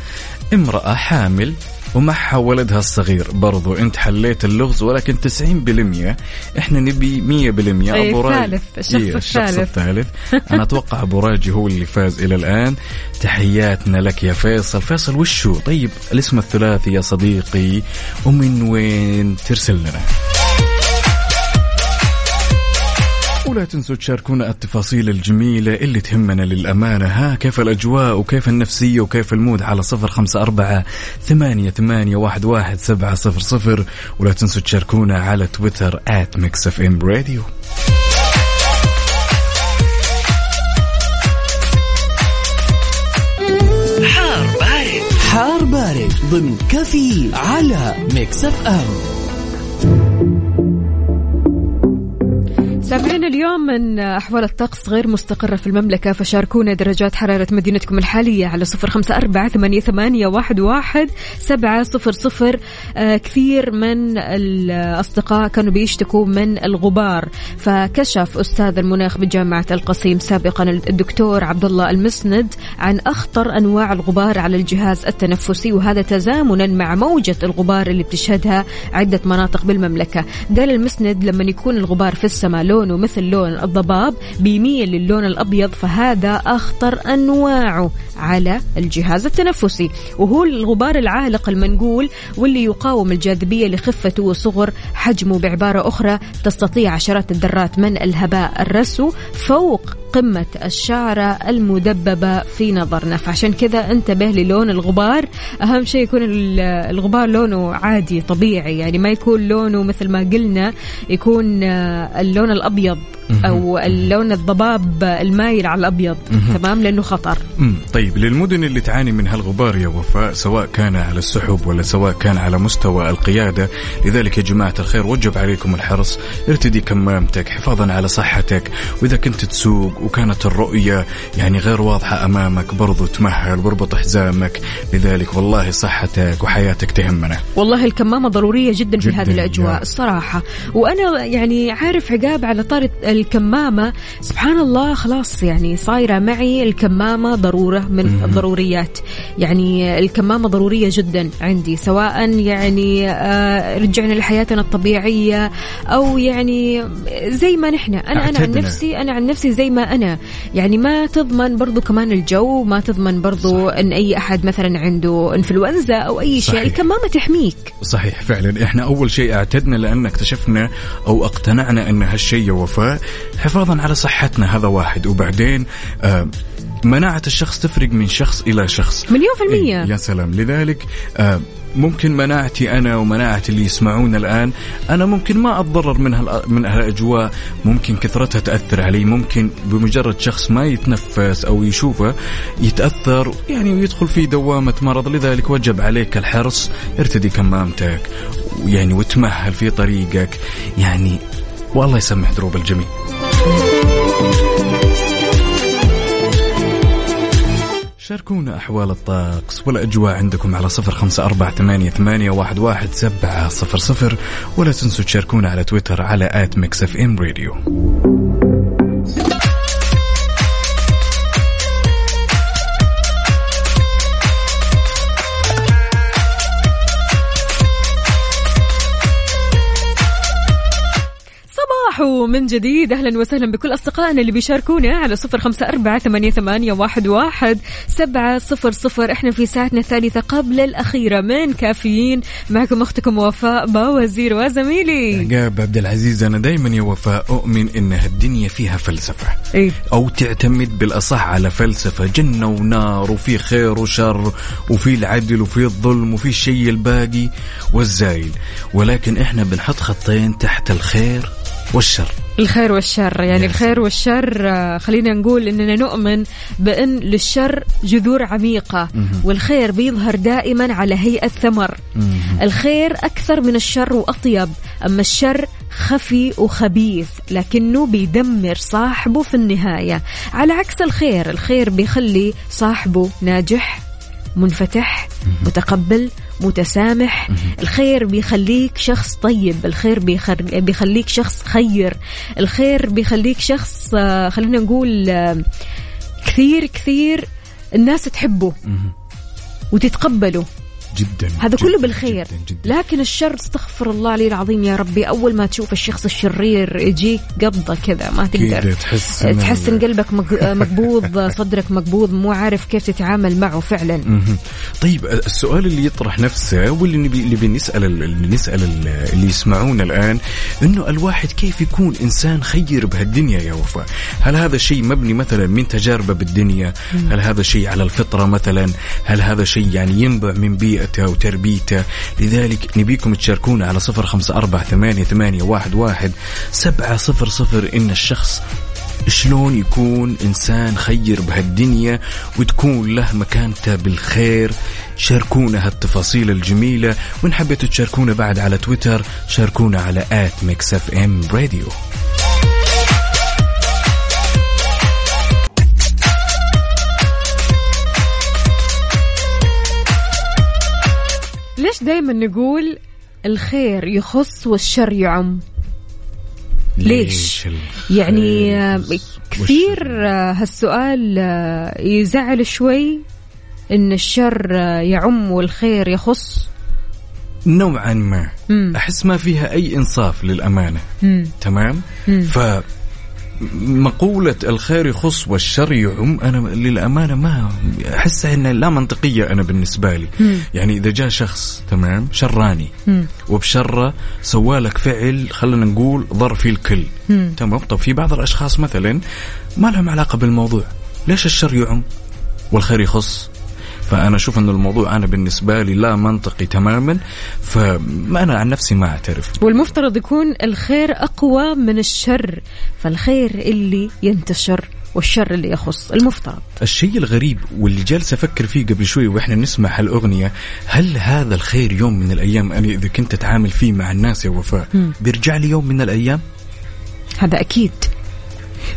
امرأة حامل ومعها ولدها الصغير برضو. انت حليت اللغز ولكن 90% إحنا نبي 100% أي، أبو راجي. الثالث، الشخص إيه، الشخص. الثالث. أنا أتوقع أبو راجي هو اللي فاز إلى الآن. تحياتنا لك يا فيصل. فيصل وشو؟ طيب الاسم الثلاثي يا صديقي. ومن وين ترسل لنا؟ ولا تنسوا تشاركونا التفاصيل الجميلة اللي تهمنا للأمانة. ها كيف الأجواء وكيف النفسية وكيف ال mood على صفر خمسة أربعة ثمانية, ثمانية واحد, واحد سبعة صفر صفر. ولا تنسوا تشاركونا على تويتر at Mix FM Radio حار بارد. حار بارد ضمن كافيين على Mix FM. سامعين اليوم من أحوال الطقس غير مستقرة في المملكة فشاركونا درجات حرارة مدينتكم الحالية على صفر خمسة أربعة ثمانية, واحد, واحد سبعة صفر صفر. آه كثير من الأصدقاء كانوا بيشتكوا من الغبار. فكشف أستاذ المناخ بجامعة القصيم سابقا الدكتور عبد الله المسند عن أخطر أنواع الغبار على الجهاز التنفسي وهذا تزامنا مع موجة الغبار اللي بتشهدها عدة مناطق بالمملكة. قال المسند لما يكون الغبار في السماء لونه مثل لون الضباب بيميل للون الأبيض فهذا أخطر أنواعه على الجهاز التنفسي. وهو الغبار العالق المنقول واللي يقاوم الجاذبية لخفته وصغر حجمه بعبارة أخرى تستطيع عشرات الذرات من الهباء الرسو فوق قمة الشعرة المدببة في نظرنا. فعشان كذا انتبه للون الغبار. أهم شيء يكون ال- الغبار لونه عادي طبيعي. يعني ما يكون لونه مثل ما قلنا يكون آه، اللون الأبيض أو اللون الضباب المايل على الأبيض. تمام؟ لأنه خطر. طيب للمدن اللي تعاني من هالغبار يا وفاء سواء كان على السحب ولا سواء كان على مستوى القيادة لذلك يا جماعة الخير وجب عليكم الحرص. ارتدي كمامتك حفاظا على صحتك. وإذا كنت تسوق وكانت الرؤية يعني غير واضحة أمامك برضو تمهل واربط حزامك. لذلك والله صحتك وحياتك تهمنا. والله الكمامة ضرورية جدا في جداً، هذه الأجواء يا. الصراحة. وأنا يعني عارف عقاب على طارة الكمامة. سبحان الله خلاص يعني صايرة معي الكمامة ضرورة من الضروريات. يعني الكمامة ضرورية جدا عندي سواء يعني آه، رجعنا لحياتنا الطبيعية أو يعني زي ما نحن. أنا أنا عن. نفسي أنا عن نفسي زي ما أنا. يعني ما تضمن برضو كمان الجو ما تضمن برضو أن أي أحد مثلا عنده إنفلونزا أو أي شيء صحيح. الكمامة تحميك. صحيح فعلا. إحنا أول شيء أعتدنا لأن اكتشفنا أو اقتنعنا أن هالشيء يا وفاء. حفاظا على صحتنا هذا واحد. وبعدين آه مناعة الشخص تفرق من شخص إلى شخص. مليون في المية. إيه، يا سلام. لذلك آه ممكن مناعتي أنا ومناعة اللي يسمعونا الآن أنا ممكن ما أتضرر من هال من هالأجواء. ممكن كثرتها تأثر علي. ممكن بمجرد شخص ما يتنفس أو يشوفه يتأثر يعني ويدخل في دوامة مرض. لذلك وجب عليك الحرص. ارتدي كمامتك يعني وتمهل في طريقك. يعني والله يسمح دروب الجميع. شاركونا أحوال الطقس والأجواء عندكم على صفر خمسة أربعة ثمانية, ثمانية واحد, واحد سبعة صفر صفر. ولا تنسوا تشاركونا على تويتر على at Mix FM Radio صباح من جديد. أهلا وسهلا بكل أصدقائنا اللي بيشاركونا على صفر خمسة أربعة ثمانية, ثمانية واحد, واحد سبعة صفر صفر. إحنا في ساعتنا الثالثة قبل الأخيرة من كافيين. معكم أختكم وفاء باوزير وزميلي. عقاب عبد العزيز أنا دايما يا وفاء أؤمن إن هالدنيا فيها فلسفة. إيه أو تعتمد بالأصح على فلسفة. جنة ونار وفي خير وشر وفي العدل وفي الظلم وفي الشيء الباقي والزايل ولكن إحنا بنحط خطين تحت الخير والشر. الخير والشر. يعني يا الخير والشر آه، خلينا نقول إننا نؤمن بأن للشر جذور عميقة والخير بيظهر دائما على هيئة ثمر. الخير أكثر من الشر وأطيب أما الشر خفي وخبيث لكنه بيدمر صاحبه في النهاية. على عكس الخير الخير بيخلي صاحبه ناجح منفتح متقبل متسامح. الخير بيخليك شخص طيب الخير. بيخليك شخص خير. الخير بيخليك شخص آه، خلينا نقول آه، كثير كثير الناس تحبه وتتقبله. جدا هذا جداً كله بالخير جدا جدا لكن الشر استغفر الله العلي العظيم يا ربي أول ما تشوف الشخص الشرير يجيك قبضة كذا ما تقدر تحس إن تحس إن قلبك مق- مقبوض صدرك مقبوض مو عارف كيف تتعامل معه فعلا. طيب السؤال اللي يطرح نفسه واللي نبي اللي بنسال اللي نسأل ال- اللي يسمعونا الآن إنه الواحد كيف يكون إنسان خير بهالدنيا يا وفاء؟ هل هذا شيء مبني مثلا من تجاربه بالدنيا؟ هل هذا شيء على الفطرة مثلا؟ هل هذا شيء يعني ينبع من بيئته وتربيته؟ لذلك نبيكم تشاركونا على صفر خمسة أربعة ثمانية, ثمانية واحد, واحد سبعة صفر صفر إن الشخص شلون يكون إنسان خير بهالدنيا وتكون له مكانته بالخير. شاركونا هالتفاصيل الجميلة. وإن حبيتوا تشاركونا بعد على تويتر شاركونا على at Mix FM Radio. ليش دائما نقول الخير يخص والشر يعم ليش؟ يعني كثير هالسؤال يزعل شوي إن الشر يعم والخير يخص نوعا ما مم. أحس ما فيها أي إنصاف للأمانة مم. تمام مم. ف مقولة الخير يخص والشر يعم. أنا للأمانة ما أحسها إنها لا منطقية أنا بالنسبة لي. يعني إذا جاء شخص تمام؟ شراني. وبشرة سوالك فعل خلينا نقول ضر فيه الكل تمام؟ طب في بعض الأشخاص مثلا ما لهم علاقة بالموضوع. ليش الشر يعم والخير يخص؟ فأنا أشوف أن الموضوع أنا بالنسبة لي لا منطقي تماما فما أنا عن نفسي ما أعترف. والمفترض يكون الخير أقوى من الشر فالخير اللي ينتشر والشر اللي يخص المفترض. الشيء الغريب واللي جالس أفكر فيه قبل شوي وإحنا نسمع هالأغنية هل هذا الخير يوم من الأيام؟ أنا إذا كنت أتعامل فيه مع الناس يا وفاء بيرجع لي يوم من الأيام؟ هذا أكيد.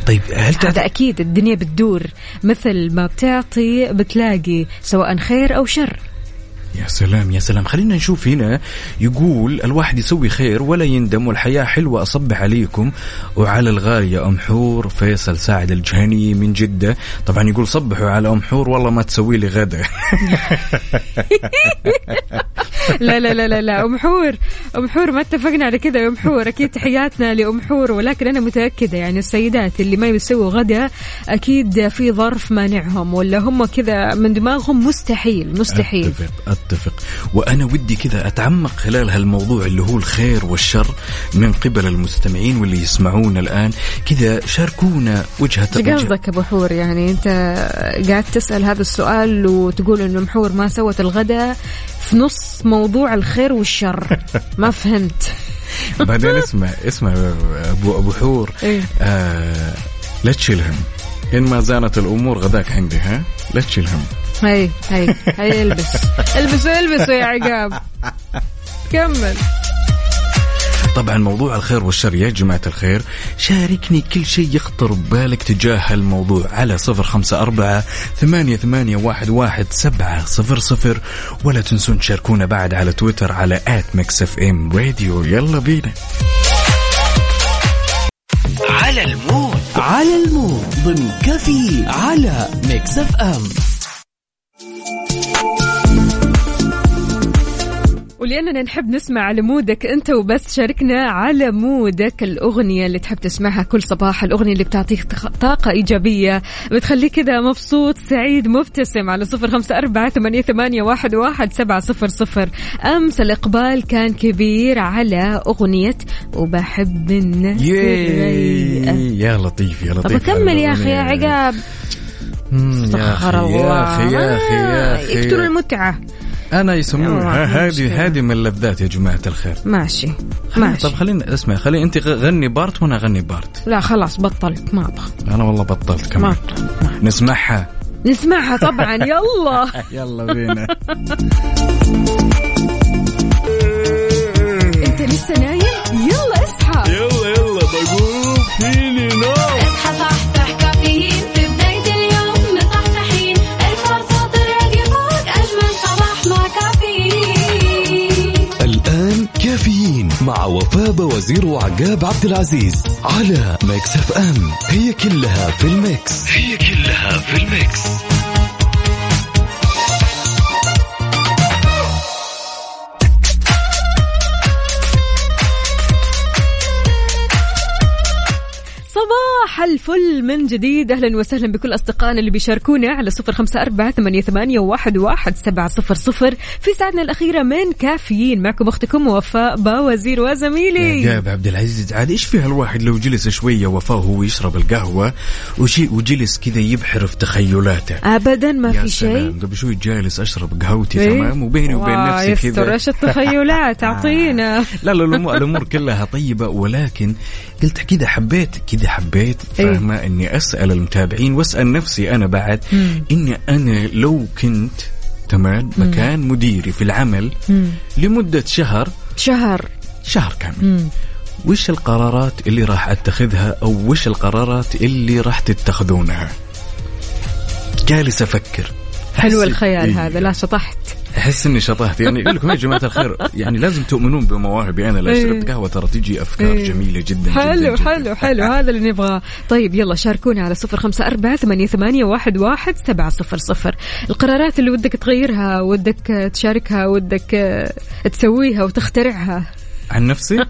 طيب هل تعت... هذا أكيد الدنيا بتدور مثل ما بتعطي بتلاقي سواء خير أو شر. يا سلام يا سلام. خلينا نشوف هنا. يقول الواحد يسوي خير ولا يندم والحياة حلوة أصبح عليكم. وعلى الغالية أم حور فيصل ساعد الجهني من جدة. طبعا يقول صبحوا على أم حور والله ما تسوي لي غدا. لا لا لا لا لا. أم حور أم حور ما اتفقنا على كذا. يا أم حور أكيد تحياتنا لأم حور. ولكن أنا متأكدة يعني السيدات اللي ما يسووا غدا أكيد في ظرف مانعهم ولا هم كذا من دماغهم مستحيل مستحيل. أتفق. أتفق. وأنا ودي كذا أتعمق خلال هالموضوع اللي هو الخير والشر من قبل المستمعين واللي يسمعونا الآن. كذا شاركونا وجهة إيش قصدك أبو حور يعني أنت قاعد تسأل هذا السؤال وتقول إنه محور ما سوت الغداء في نص موضوع الخير والشر. ما فهمت. بعدين اسمع اسمع أبو أبو حور. إيه؟ آه لا تشيل هم إن ما زانت الأمور غداك عندي ها؟ لا تشيل هم هي هي هي البس. البسوا البسوا يا عقاب. كمل. طبعا موضوع الخير والشر يا جماعة الخير شاركني كل شيء يخطر ببالك تجاه الموضوع على صفر خمسة أربعة ثمانية, ثمانية واحد, واحد سبعة صفر صفر. ولا تنسون تشاركونا بعد على تويتر على at Mix FM Radio. يلا بينا. على ال mood. على ال mood. ضمن كافيين على Mix FM. ولأننا نحب نسمع على mood ك أنت وبس شاركنا على mood ك الأغنية اللي تحب تسمعها كل صباح الأغنية اللي بتعطيك طاقة إيجابية بتخليك كذا مبسوط سعيد مبتسم على صفر خمسة أربعة ثمانية, ثمانية واحد, واحد سبعة صفر صفر أمس الإقبال كان كبير على أغنية وبحب الناس الرايقة. يا لطيف يا طب لطيف أكمل يا أخي يا. عقاب استغفر الله يا أخي يا أخي يا أخي. يقتلوا المتعة. أنا يسمونها هذه. هذه من اللذات يا جماعة الخير. ماشي ماشي. طب خلينا اسمع خلينا أنت غ- غني part وأنا أغني part. لا خلاص بطلت ما أبغى. أنا والله بطلت ما كمان أبغى. نسمعها. نسمعها طبعا يلا. يلا بينا. أنت لسه نايم؟ يلا اصحى. يلا يلا بقوم فيني نوم وفاء باوزير وعقاب عبد العزيز على Mix FM. هي كلها في ال mix. هي كلها في الميكس. الفل من جديد. أهلا وسهلا بكل أصدقائنا اللي بيشاركونا على صفر خمسة أربعة ثمانية, ثمانية واحد, واحد سبعة صفر صفر. في ساعتنا الأخيرة من كافيين. معكم أختكم وفاء باوزير وزميلي. عقاب عبد العزيز. عاد إيش فيها الواحد لو جلس شوية وفاه وهو يشرب القهوة وشي وجلس كذا يبحر في تخيلاته؟ ابدا ما في شيء. قبل شوي جالس أشرب قهوتي إيه؟ تمام؟ وبيني وبين نفسي كذا. إيش التخيلات. أعطينا. لا لا الأمور الأمور كلها طيبة ولكن قلت كذا حبيت كذا حبيت. فاهمه إني أسأل المتابعين وأسأل نفسي أنا بعد. إني أنا لو كنت تمام مكان مديري في العمل لمدة شهر. شهر. شهر كامل. وش القرارات اللي راح أتخذها أو وش القرارات اللي راح تتخذونها؟ جالس أفكر. حلو الخيال إيه. هذا لا شطحت. أحس إني شطحت. يعني أقول لكم يا جماعة الخير يعني لازم تؤمنون بمواهبي أنا لا إيه. شربت قهوه ترى تجي أفكار إيه. جميلة جدا حلو جدا. جداً. حلو حلو. هذا اللي نبغاه. طيب يلا شاركونا على صفر خمسة أربعة ثمانية, ثمانية واحد, واحد سبعة صفر صفر. القرارات اللي ودك تغيرها ودك تشاركها ودك تسويها وتخترعها. عن نفسي؟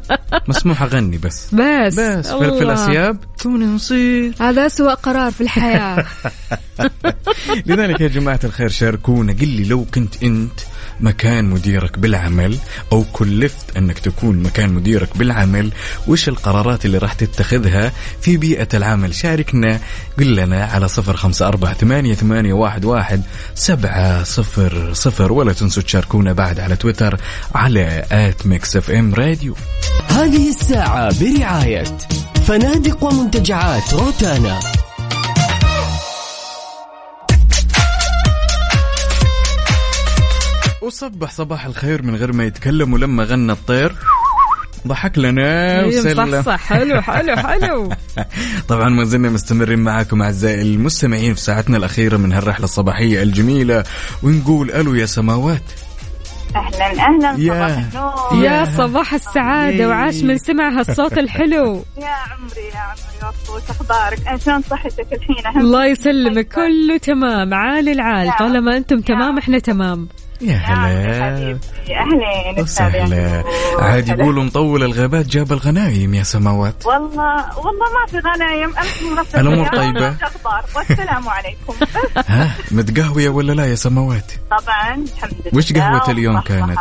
مسموح اغني بس. بس. بس. في. الاسياب كون نصير. هذا أسوأ قرار في الحياة. لذلك يا جماعة الخير شاركونا. قل لي لو كنت أنت مكان مديرك بالعمل أو كلفت أنك تكون مكان مديرك بالعمل وش القرارات اللي راح تتخذها في بيئة العمل؟ شاركنا. قل لنا على صفر خمسة أربعة ثمانية, ثمانية واحد, واحد سبعة صفر صفر ولا تنسوا تشاركونا بعد على تويتر على at Mix FM Radio. هذه الساعة برعاية فنادق ومنتجعات روتانا. وصبح صباح الخير من غير ما يتكلم ولما غنى الطير. ضحك لنا وسلم إيه، صح صح حلو حلو حلو. طبعا ما زلنا مستمرين معاكم أعزائي المستمعين في ساعتنا الأخيرة من هالرحلة الصباحية الجميلة ونقول ألو يا سماوات. أهلا أهلا يا- صباح النور. يا صباح السعادة وعاش من سمع هالصوت الحلو. يا عمري يا عمري وش أخبارك؟ شلون صحتك الحين؟ الله يسلمك. كله تمام عال العال. طالما أنتم تمام إحنا تمام. يا يا عمري هلا وسهلا. يعقوب. عاد هلا. يقولوا مطول الغابات جاب الغنايم يا سماوات. والله والله ما في غنايم. الف مرة الأمور طيبة. أخبار. والسلام عليكم. ها متقهوية ولا لا يا سماوات؟ طبعا الحمد لله. وش قهوة اليوم. كانت؟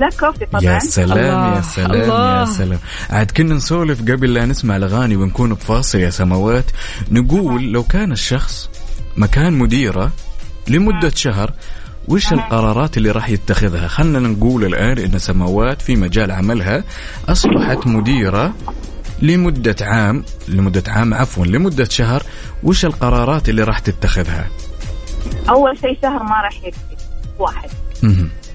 بلاك كوفي طبعا. يا سلام الله، يا سلام يا الله. سلام. عاد كنا نسولف قبل لا نسمع الأغاني ونكون بفاصل يا سماوات. نقول لو كان الشخص مكان مديرة لمدة شهر وش القرارات اللي راح يتخذها؟ خلنا نقول الآن إن سماوات في مجال عملها أصبحت مديرة لمدة عام لمدة عام عفوا لمدة شهر. وش القرارات اللي راح تتخذها؟ أول شيء شهر ما راح يكفي واحد.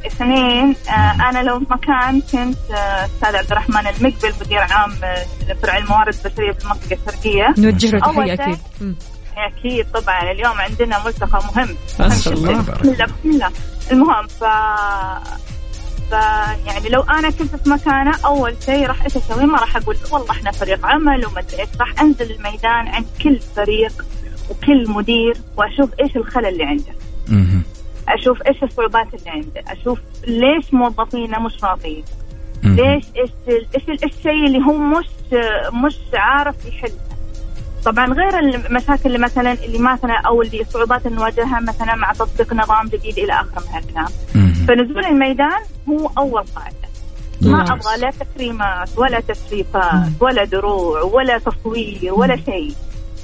اثنين آه أنا لو مكان كنت آه، أستاذ عبد الرحمن المقبل مدير عام آه، فرع الموارد البشرية في المنطقة الشرقية. نوجه له أول أكيد. مم. أكيد طبعا اليوم عندنا ملتقى مهم ما أهم شاء شيء. الله. بسم الله بسم الله المهم ف ف يعني لو أنا كنت في مكانه أول شيء راح إيش أسوي؟ ما راح أقول والله إحنا فريق عمل وما أدري إيش، راح أنزل الميدان عند كل فريق وكل مدير وأشوف إيش الخلل اللي عنده. أشوف إيش الصعوبات اللي عنده، أشوف ليش موظفينا مش راضيين،. ليش إيش إيش ال- الشيء اللي هو مش مش عارف يحلها طبعا غير المشاكل اللي مثلا اللي مثلا أو اللي الصعوبات اللي نواجهها مثلا مع تطبيق نظام جديد إلى آخره من هالكلام. فنزول الميدان هو أول قاعدة. ما. أبغى لا تكريمات ولا تشريفات ولا دروع ولا تصوير ولا شيء.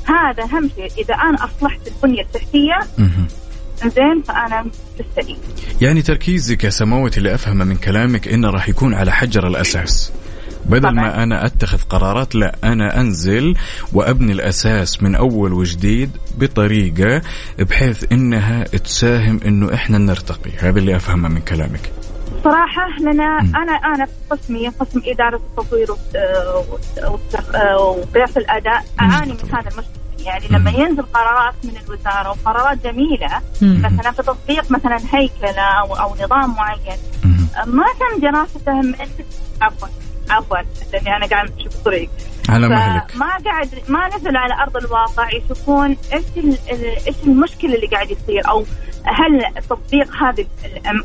هذا أهم شيء. إذا أنا أصلحت البنية التحتية. زين فأنا في السليم يعني تركيزك يا سماوة اللي أفهمه من كلامك إنه راح يكون على حجر الأساس. بدل طبعاً. ما أنا أتخذ قرارات لا أنا أنزل وأبني الأساس من أول وجديد بطريقة بحيث إنها تساهم إنه إحنا نرتقي هذا اللي أفهمه من كلامك صراحة لنا. أنا أنا في قسمي قسم إدارة التطوير وقياس الأداء أعاني من هذا المشكلة يعني لما ينزل قرارات من الوزارة وقرارات جميلة. مثلا في تطبيق مثلا هيكلة أو, أو نظام معين. ما تم دراسته من عفوا عفوا لأني أنا قاعد أمشي بالطريق على مهلك. فما قاعد ما نزل على أرض الواقع يشوفون إيش إيش المشكلة اللي قاعد يصير أو هل تطبيق هذا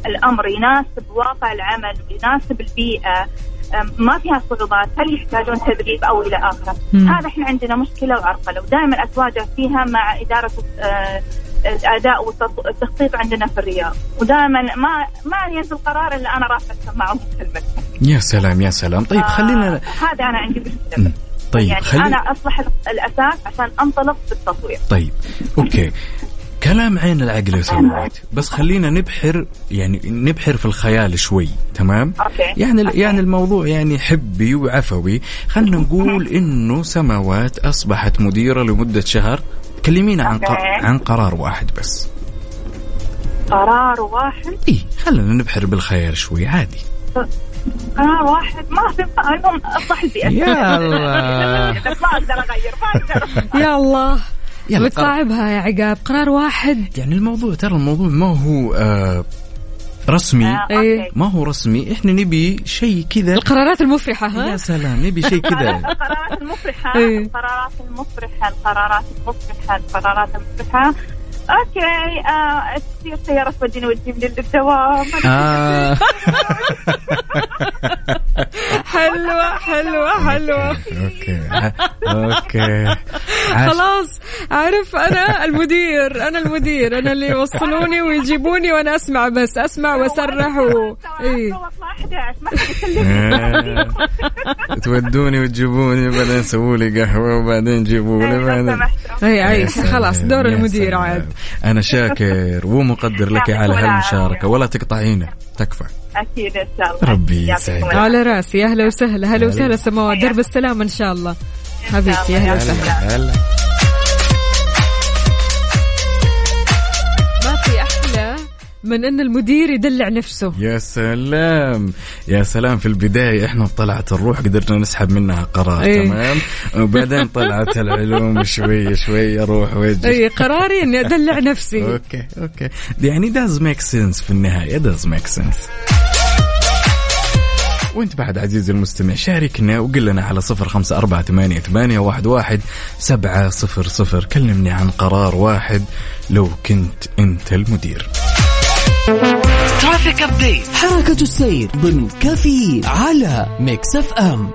الأمر يناسب واقع العمل ويناسب البيئة؟ ما فيها صعوبات هل يحتاجون تدريب أو إلى اخره. هذا إحنا عندنا مشكلة وعرقلة ودائما أتواجه فيها مع إدارة آه، الأداء والتخطيط عندنا في الرياض. ودائما ما ما ينزل قرار إلا أنا رافعه السماعه ومكلمتهم يا سلام يا سلام. طيب خلينا هذا أنا عندي مشكله. طيب يعني خلي أنا أصلح الأساس عشان أنطلق بالتطوير طيب okay. كلام عين العقل يا سماوات بس خلينا نبحر يعني نبحر في الخيال شوي تمام؟ okay. يعني okay. يعني الموضوع يعني حبي وعفوي. خلينا نقول إنه سماوات أصبحت مديرة لمدة شهر. كلمينا عن ق... أوكي. عن قرار واحد بس. قرار واحد؟ إيه خلينا نبحر بالخيال شوي عادي. قرار واحد؟ ما في المهم اصلح البيئه يا الله. بس ما أقدر أغير ما أقدر. يا الله. يلا قرار. بتصعبها يا عقاب قرار واحد. يعني الموضوع ترى الموضوع ما هو آه رسمي. آه، إيه. ما هو رسمي؟ إحنا نبي شيء كذا. القرارات المفرحة يا ها سلام نبي شيء كذا. القرارات المفرحة إيه. القرارات المفرحة القرارات المفرحة القرارات المفرحة. okay آه تصير سياره توديني وتجيبني للدوام آه. حلوة حلوة حلوة أوكي أوكي. خلاص عارف أنا المدير أنا المدير أنا اللي يوصلوني ويجيبوني وأنا أسمع بس أسمع وأسرح و... إيه. اطلع 11 ما حد يكلمني. تودوني وتجيبوني بعدين سووا لي قهوة وبعدين جيبوا لي لو بعدين اي اي سلام، خلاص دور المدير. عاد أنا شاكر ومقدر لك على. هالمشاركة. ولا تقطعينا. تكفى. أكيد إن شاء الله. ربي يسعدك. على رأسي. أهلا وسهلا. هلا وسهلا سماوات درب السلامة إن شاء الله. حبيبتي أهلا وسهلا. من إن المدير يدلع نفسه. يا سلام. يا سلام في البداية إحنا طلعت الروح قدرنا نسحب منها قرار إيه. تمام؟ وبعدين طلعت العلوم شوية شوية أروح واجي اي قراري إني أدلع نفسي. okay okay. يعني does make sense في النهاية does make sense. وأنت بعد عزيزي المستمع شاركنا وقل لنا على صفر خمسة أربعة ثمانية, ثمانية واحد, واحد سبعة صفر صفر. كلمني عن قرار واحد لو كنت أنت المدير. traffic update حركة السير ضمن كفي على Mix FM.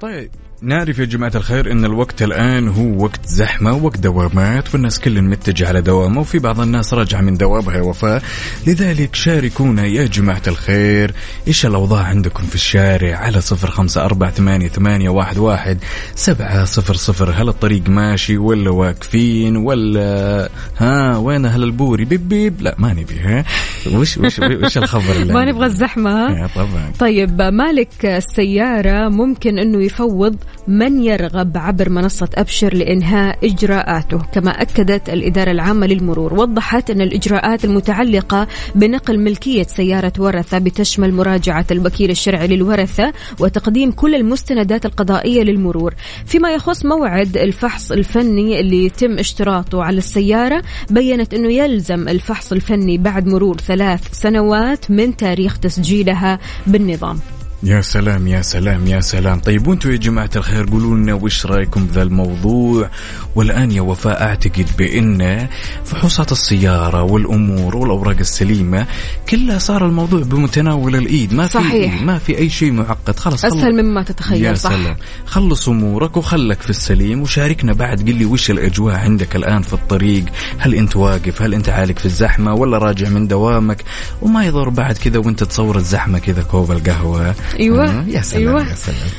طيب. نعرف يا جماعة الخير أن الوقت الآن هو وقت زحمة وقت دوامات والناس كل متجه على دوامة وفي بعض الناس راجعة من دوامها يا وفاء لذلك شاركونا يا جماعة الخير إيش الأوضاع عندكم في الشارع؟ على صفر خمسة أربعة ثمانية, ثمانية واحد, واحد سبعة صفر صفر. هل الطريق ماشي ولا واقفين ولا ها وين أهل البوري؟ بيب بيب. لا ما نبي ها. وش وش وش الخبر ما؟ نبغى الزحمة يا طبعا. طيب مالك السيارة ممكن أنه يفوض من يرغب عبر منصة أبشر لإنهاء إجراءاته؟ كما أكدت الإدارة العامة للمرور وضحت أن الإجراءات المتعلقة بنقل ملكية سيارة ورثة بتشمل مراجعة الوكيل الشرعي للورثة وتقديم كل المستندات القضائية للمرور. فيما يخص موعد الفحص الفني اللي يتم اشتراطه على السيارة بينت أنه يلزم الفحص الفني بعد مرور ثلاث سنوات من تاريخ تسجيلها بالنظام. يا سلام يا سلام يا سلام. طيب وأنتم يا جماعة الخير قولوا لنا وش رأيكم بذا الموضوع والآن يا وفاء أعتقد بأن فحوصات السيارة والأمور والأوراق السليمة كلها صار الموضوع بمتناول الإيد. ما في صحيح. ما في أي شيء معقد. خلاص خلص. أسهل مما يا تتخيل صح. سلام. خلص أمورك وخلك في السليم وشاركنا بعد. قل لي وش الأجواء عندك الآن في الطريق؟ هل أنت واقف؟ هل أنت عالق في الزحمة ولا راجع من دوامك؟ وما يضر بعد كذا وأنت تصور الزحمة كذا كوب القهوة. أيوة. آه، يا سلام أيوة. يا سلام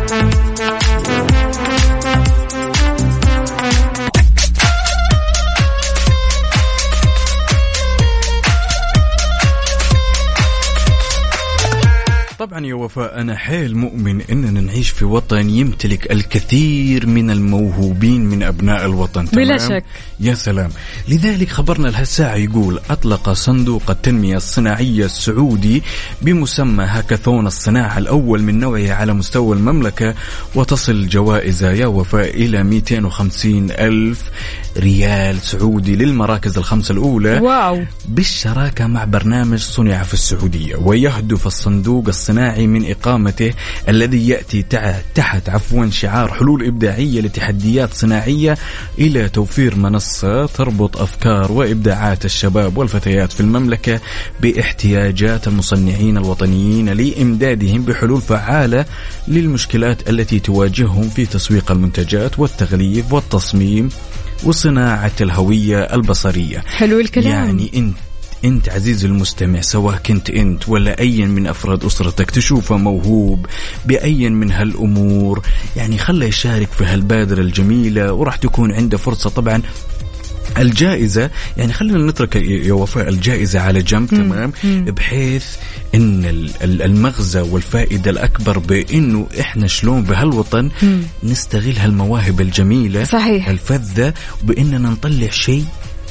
طبعا يا وفاء أنا حيل مؤمن أننا نعيش في وطن يمتلك الكثير من الموهوبين من أبناء الوطن بلا تمام؟ شك. يا سلام لذلك خبرنا لهالساعة يقول أطلق صندوق التنمية الصناعية السعودي بمسمى هاكاثون الصناعة الأول من نوعه على مستوى المملكة وتصل جوائزه يا وفاء إلى 250 ألف ريال سعودي للمراكز الخمسة الأولى واو بالشراكة مع برنامج صنع في السعودية ويهدف الصندوق الصناعي من إقامته الذي يأتي تحت عفوا شعار حلول إبداعية لتحديات صناعية إلى توفير منصة تربط أفكار وإبداعات الشباب والفتيات في المملكة باحتياجات المصنعين الوطنيين لإمدادهم بحلول فعالة للمشكلات التي تواجههم في تسويق المنتجات والتغليف والتصميم وصناعة الهوية البصرية. حلو الكلام. يعني انت أنت عزيزي المستمع سواء كنت أنت ولا أي من أفراد أسرتك تشوفه موهوب بأي من هالأمور. يعني خله يشارك في هالبادرة الجميلة وراح تكون عنده فرصة طبعا. الجائزة يعني خلينا نترك يا وفاء الجائزة على جنب تمام؟ بحيث إن ال- ال- المغزى والفائدة الأكبر بأنه إحنا شلون بهالوطن نستغل هالمواهب الجميلة صحيح. الفذة وبأننا نطلع شيء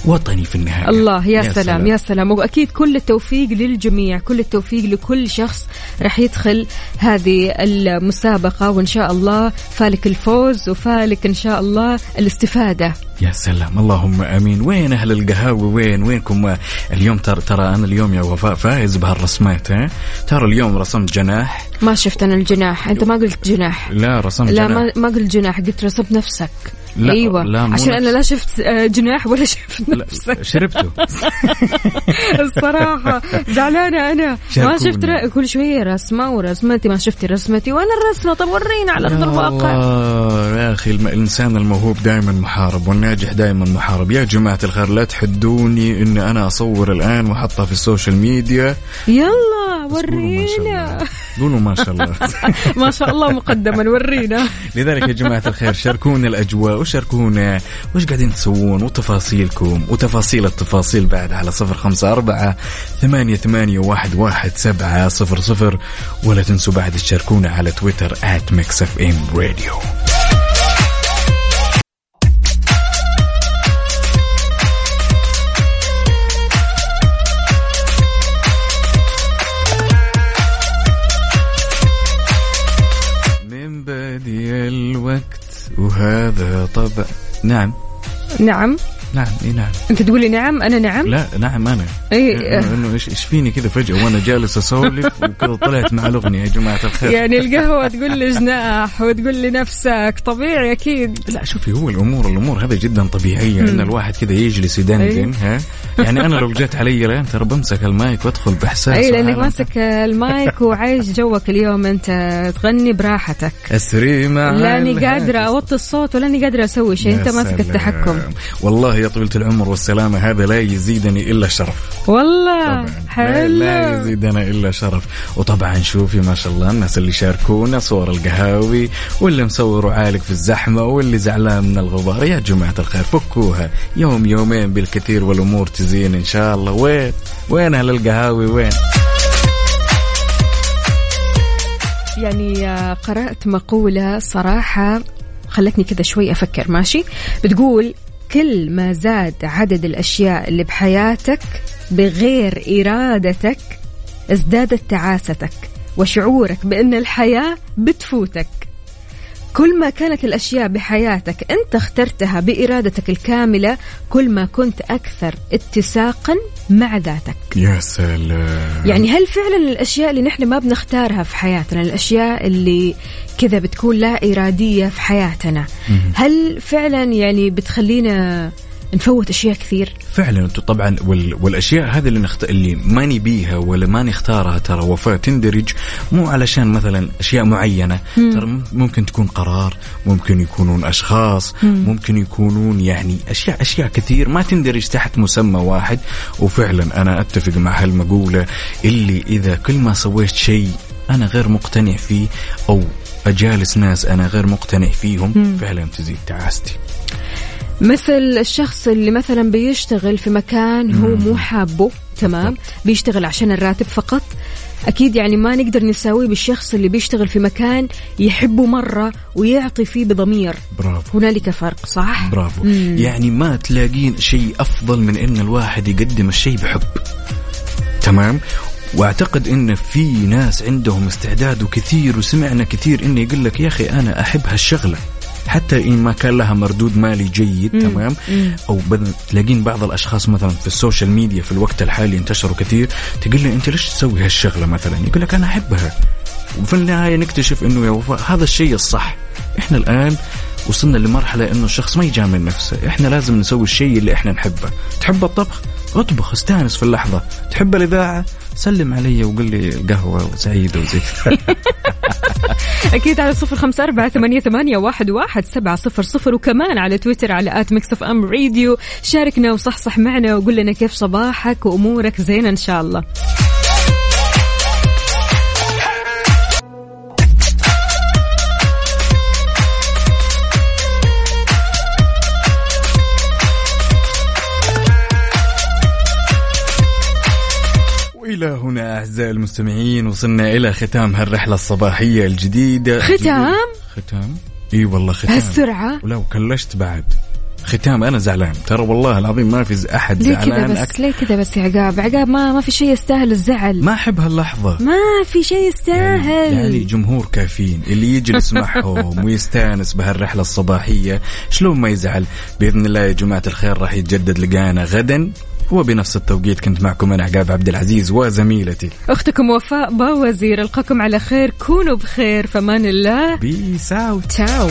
وطني في النهاية. الله يا, يا سلام يا سلام. وأكيد كل التوفيق للجميع كل التوفيق لكل شخص راح يدخل هذه المسابقة وإن شاء الله فالك الفوز وفالك إن شاء الله الاستفادة. يا سلام. اللهم آمين. وين أهل القهاوي؟ وين؟ وينكم؟ اليوم ترى ترى أنا اليوم يا وفاء فايز بهالرسمات ها؟ ترى اليوم رسمت جناح. ما شفت أنا الجناح. أنت ما قلت جناح. لا رسمت لا جناح. ما قلت جناح قلت رسمت نفسك. لا أيوه. لا عشان أنا لا شفت آه، جناح ولا شفت لا، نفسك. شربته. الصراحة. زعلانة أنا. ما. شفت ر- كل شوية رسمة ورسمتي ما شفتي رسمتي وأنا الرسمة. طب ورينا على يا الواقع. يا أخي الإنسان الموهوب دائما محارب والناجح دائما محارب. يا جماعة الخير لا تحدوني ان أنا أصور الآن وأحطها في ال social media. يلا ورينا. قولوا ما شاء الله. ما شاء الله مقدما ورينا. لذلك يا جماعة الخير شاركونا الأجواء. وشاركونا وش قاعدين تسوون؟ وتفاصيلكم وتفاصيل التفاصيل بعد على صفر خمسة أربعة ثمانية, ثمانية واحد, واحد سبعة صفر صفر. ولا تنسوا بعد تشاركونا على تويتر at راديو وهذا طبع. نعم. نعم. نعم إي نعم. أنت تقولي نعم أنا نعم؟ لا نعم أنا. إنه- إنه إيش إيش فيني كذا فجأة وأنا جالس أسولف وكذا طلعت مع الأغنية يا جماعة الخير. يعني القهوة تقول لي جناح وتقول لي نفسك طبيعي أكيد. لا شوفي هو الأمور الأمور هذه جدا طبيعية إن الواحد كذا يجلس يدندن ها؟ يعني أنا لو جيت علي الآن ترى بمسك المايك وأدخل بإحساس إي لانك. ماسك المايك وعايش جوك اليوم أنت تغني براحتك. أسري مع لأني. قادرة أوطي الصوت ولأني قادرة أسوي شيء أنت ماسك. التحكم. والله يا طويلة العمر والسلامة هذا لا يزيدني إلا شرف. والله طبعا. لا, حلو. يزيدنا إلا شرف. وطبعا شوفي ما شاء الله الناس اللي شاركونا صور القهاوي واللي مصور عالق في الزحمة واللي زعلان من الغبار. يا جماعة الخير فكوها. يوم يومين بالكثير والأمور تزين إن شاء الله. وين؟ وين أهل القهاوي؟ وين؟ يعني آه، قرأت مقولة صراحة خلتني كذا شوي أفكر ماشي؟ بتقول كل ما زاد عدد الأشياء اللي بحياتك بغير إرادتك ازدادت تعاستك وشعورك بأن الحياة بتفوتك. كل ما كانت الأشياء بحياتك أنت اخترتها بإرادتك الكاملة كل ما كنت أكثر اتساقا مع ذاتك. يا سلام. يعني هل فعلا الأشياء اللي نحن ما بنختارها في حياتنا الأشياء اللي كذا بتكون لا إرادية في حياتنا هل فعلا يعني بتخلينا نفوت أشياء كثير. فعلا أنتم طبعا وال... والأشياء هذه اللي نخت... اللي ما نبيها ولا ما نختارها ترى وفاء تندرج مو علشان مثلا أشياء معينة. ترى مم- ممكن تكون قرار ممكن يكونون أشخاص ممكن يكونون يعني أشياء أشياء كثير ما تندرج تحت مسمى واحد. وفعلا أنا أتفق مع هالمقولة اللي إذا كل ما سويت شيء أنا غير مقتنع فيه أو أجالس ناس أنا غير مقتنع فيهم فعلا تزيد تعاستي. مثل الشخص اللي مثلا بيشتغل في مكان هو مو حابه تمام؟ بيشتغل عشان الراتب فقط. أكيد يعني ما نقدر نساويه بالشخص اللي بيشتغل في مكان يحبه مرة ويعطي فيه بضمير. برافو. هنالك فرق صح؟ برافو. مم. يعني ما تلاقين شيء أفضل من إن الواحد يقدم الشيء بحب. تمام؟ وأعتقد إن في ناس عندهم استعداد وكثير وسمعنا كثير إنه يقول لك يا أخي أنا أحب هالشغلة. حتى إن ما كان لها مردود مالي جيد تمام؟ أو بدل تلاقين بعض الأشخاص مثلا في ال social media في الوقت الحالي انتشروا كثير تقول له أنت ليش تسوي هالشغلة مثلا؟ يقول لك أنا أحبها. وفي النهاية نكتشف إنه يا وفاء هذا الشيء الصح. إحنا الآن وصلنا لمرحلة إنه الشخص ما يجامل نفسه. إحنا لازم نسوي الشيء اللي إحنا نحبه. تحب الطبخ؟ اطبخ استأنس في اللحظة. تحب الإذاعة؟ سلم علي وقل لي القهوة سعيده وزي. كذا أكيد على صفر خمسة أربعة ثمانية, ثمانية واحد, واحد سبعة صفر صفر وكمان على تويتر على at Mix FM Radio. شاركنا وصحصح معنا وقول لنا كيف صباحك وأمورك. زينة إن شاء الله. والى هنا أعزائي المستمعين وصلنا إلى ختام هالرحلة الصباحية الجديدة. ختام؟ ختام؟ إي والله ختام. هالسرعة؟ ولو كلشت بعد. ختام أنا زعلان. ترى والله العظيم ما في أحد ليه كذا زعلان. بس؟ أكثر ليه كذا بس يا عقاب؟ عقاب ما ما في شيء يستاهل الزعل. ما أحب هاللحظة. ما في شيء يستاهل. يعني جمهور كافيين اللي يجلس معهم ويستأنس بهالرحلة الصباحية شلون ما يزعل؟ بإذن الله يا جماعة الخير راح يتجدد لقانا غدا. وبنفس التوقيت كنت معكم أنا عقاب عبد العزيز وزميلتي. أختكم وفاء باوزير ألقاكم على خير كونوا بخير فمان الله. peace out ciao.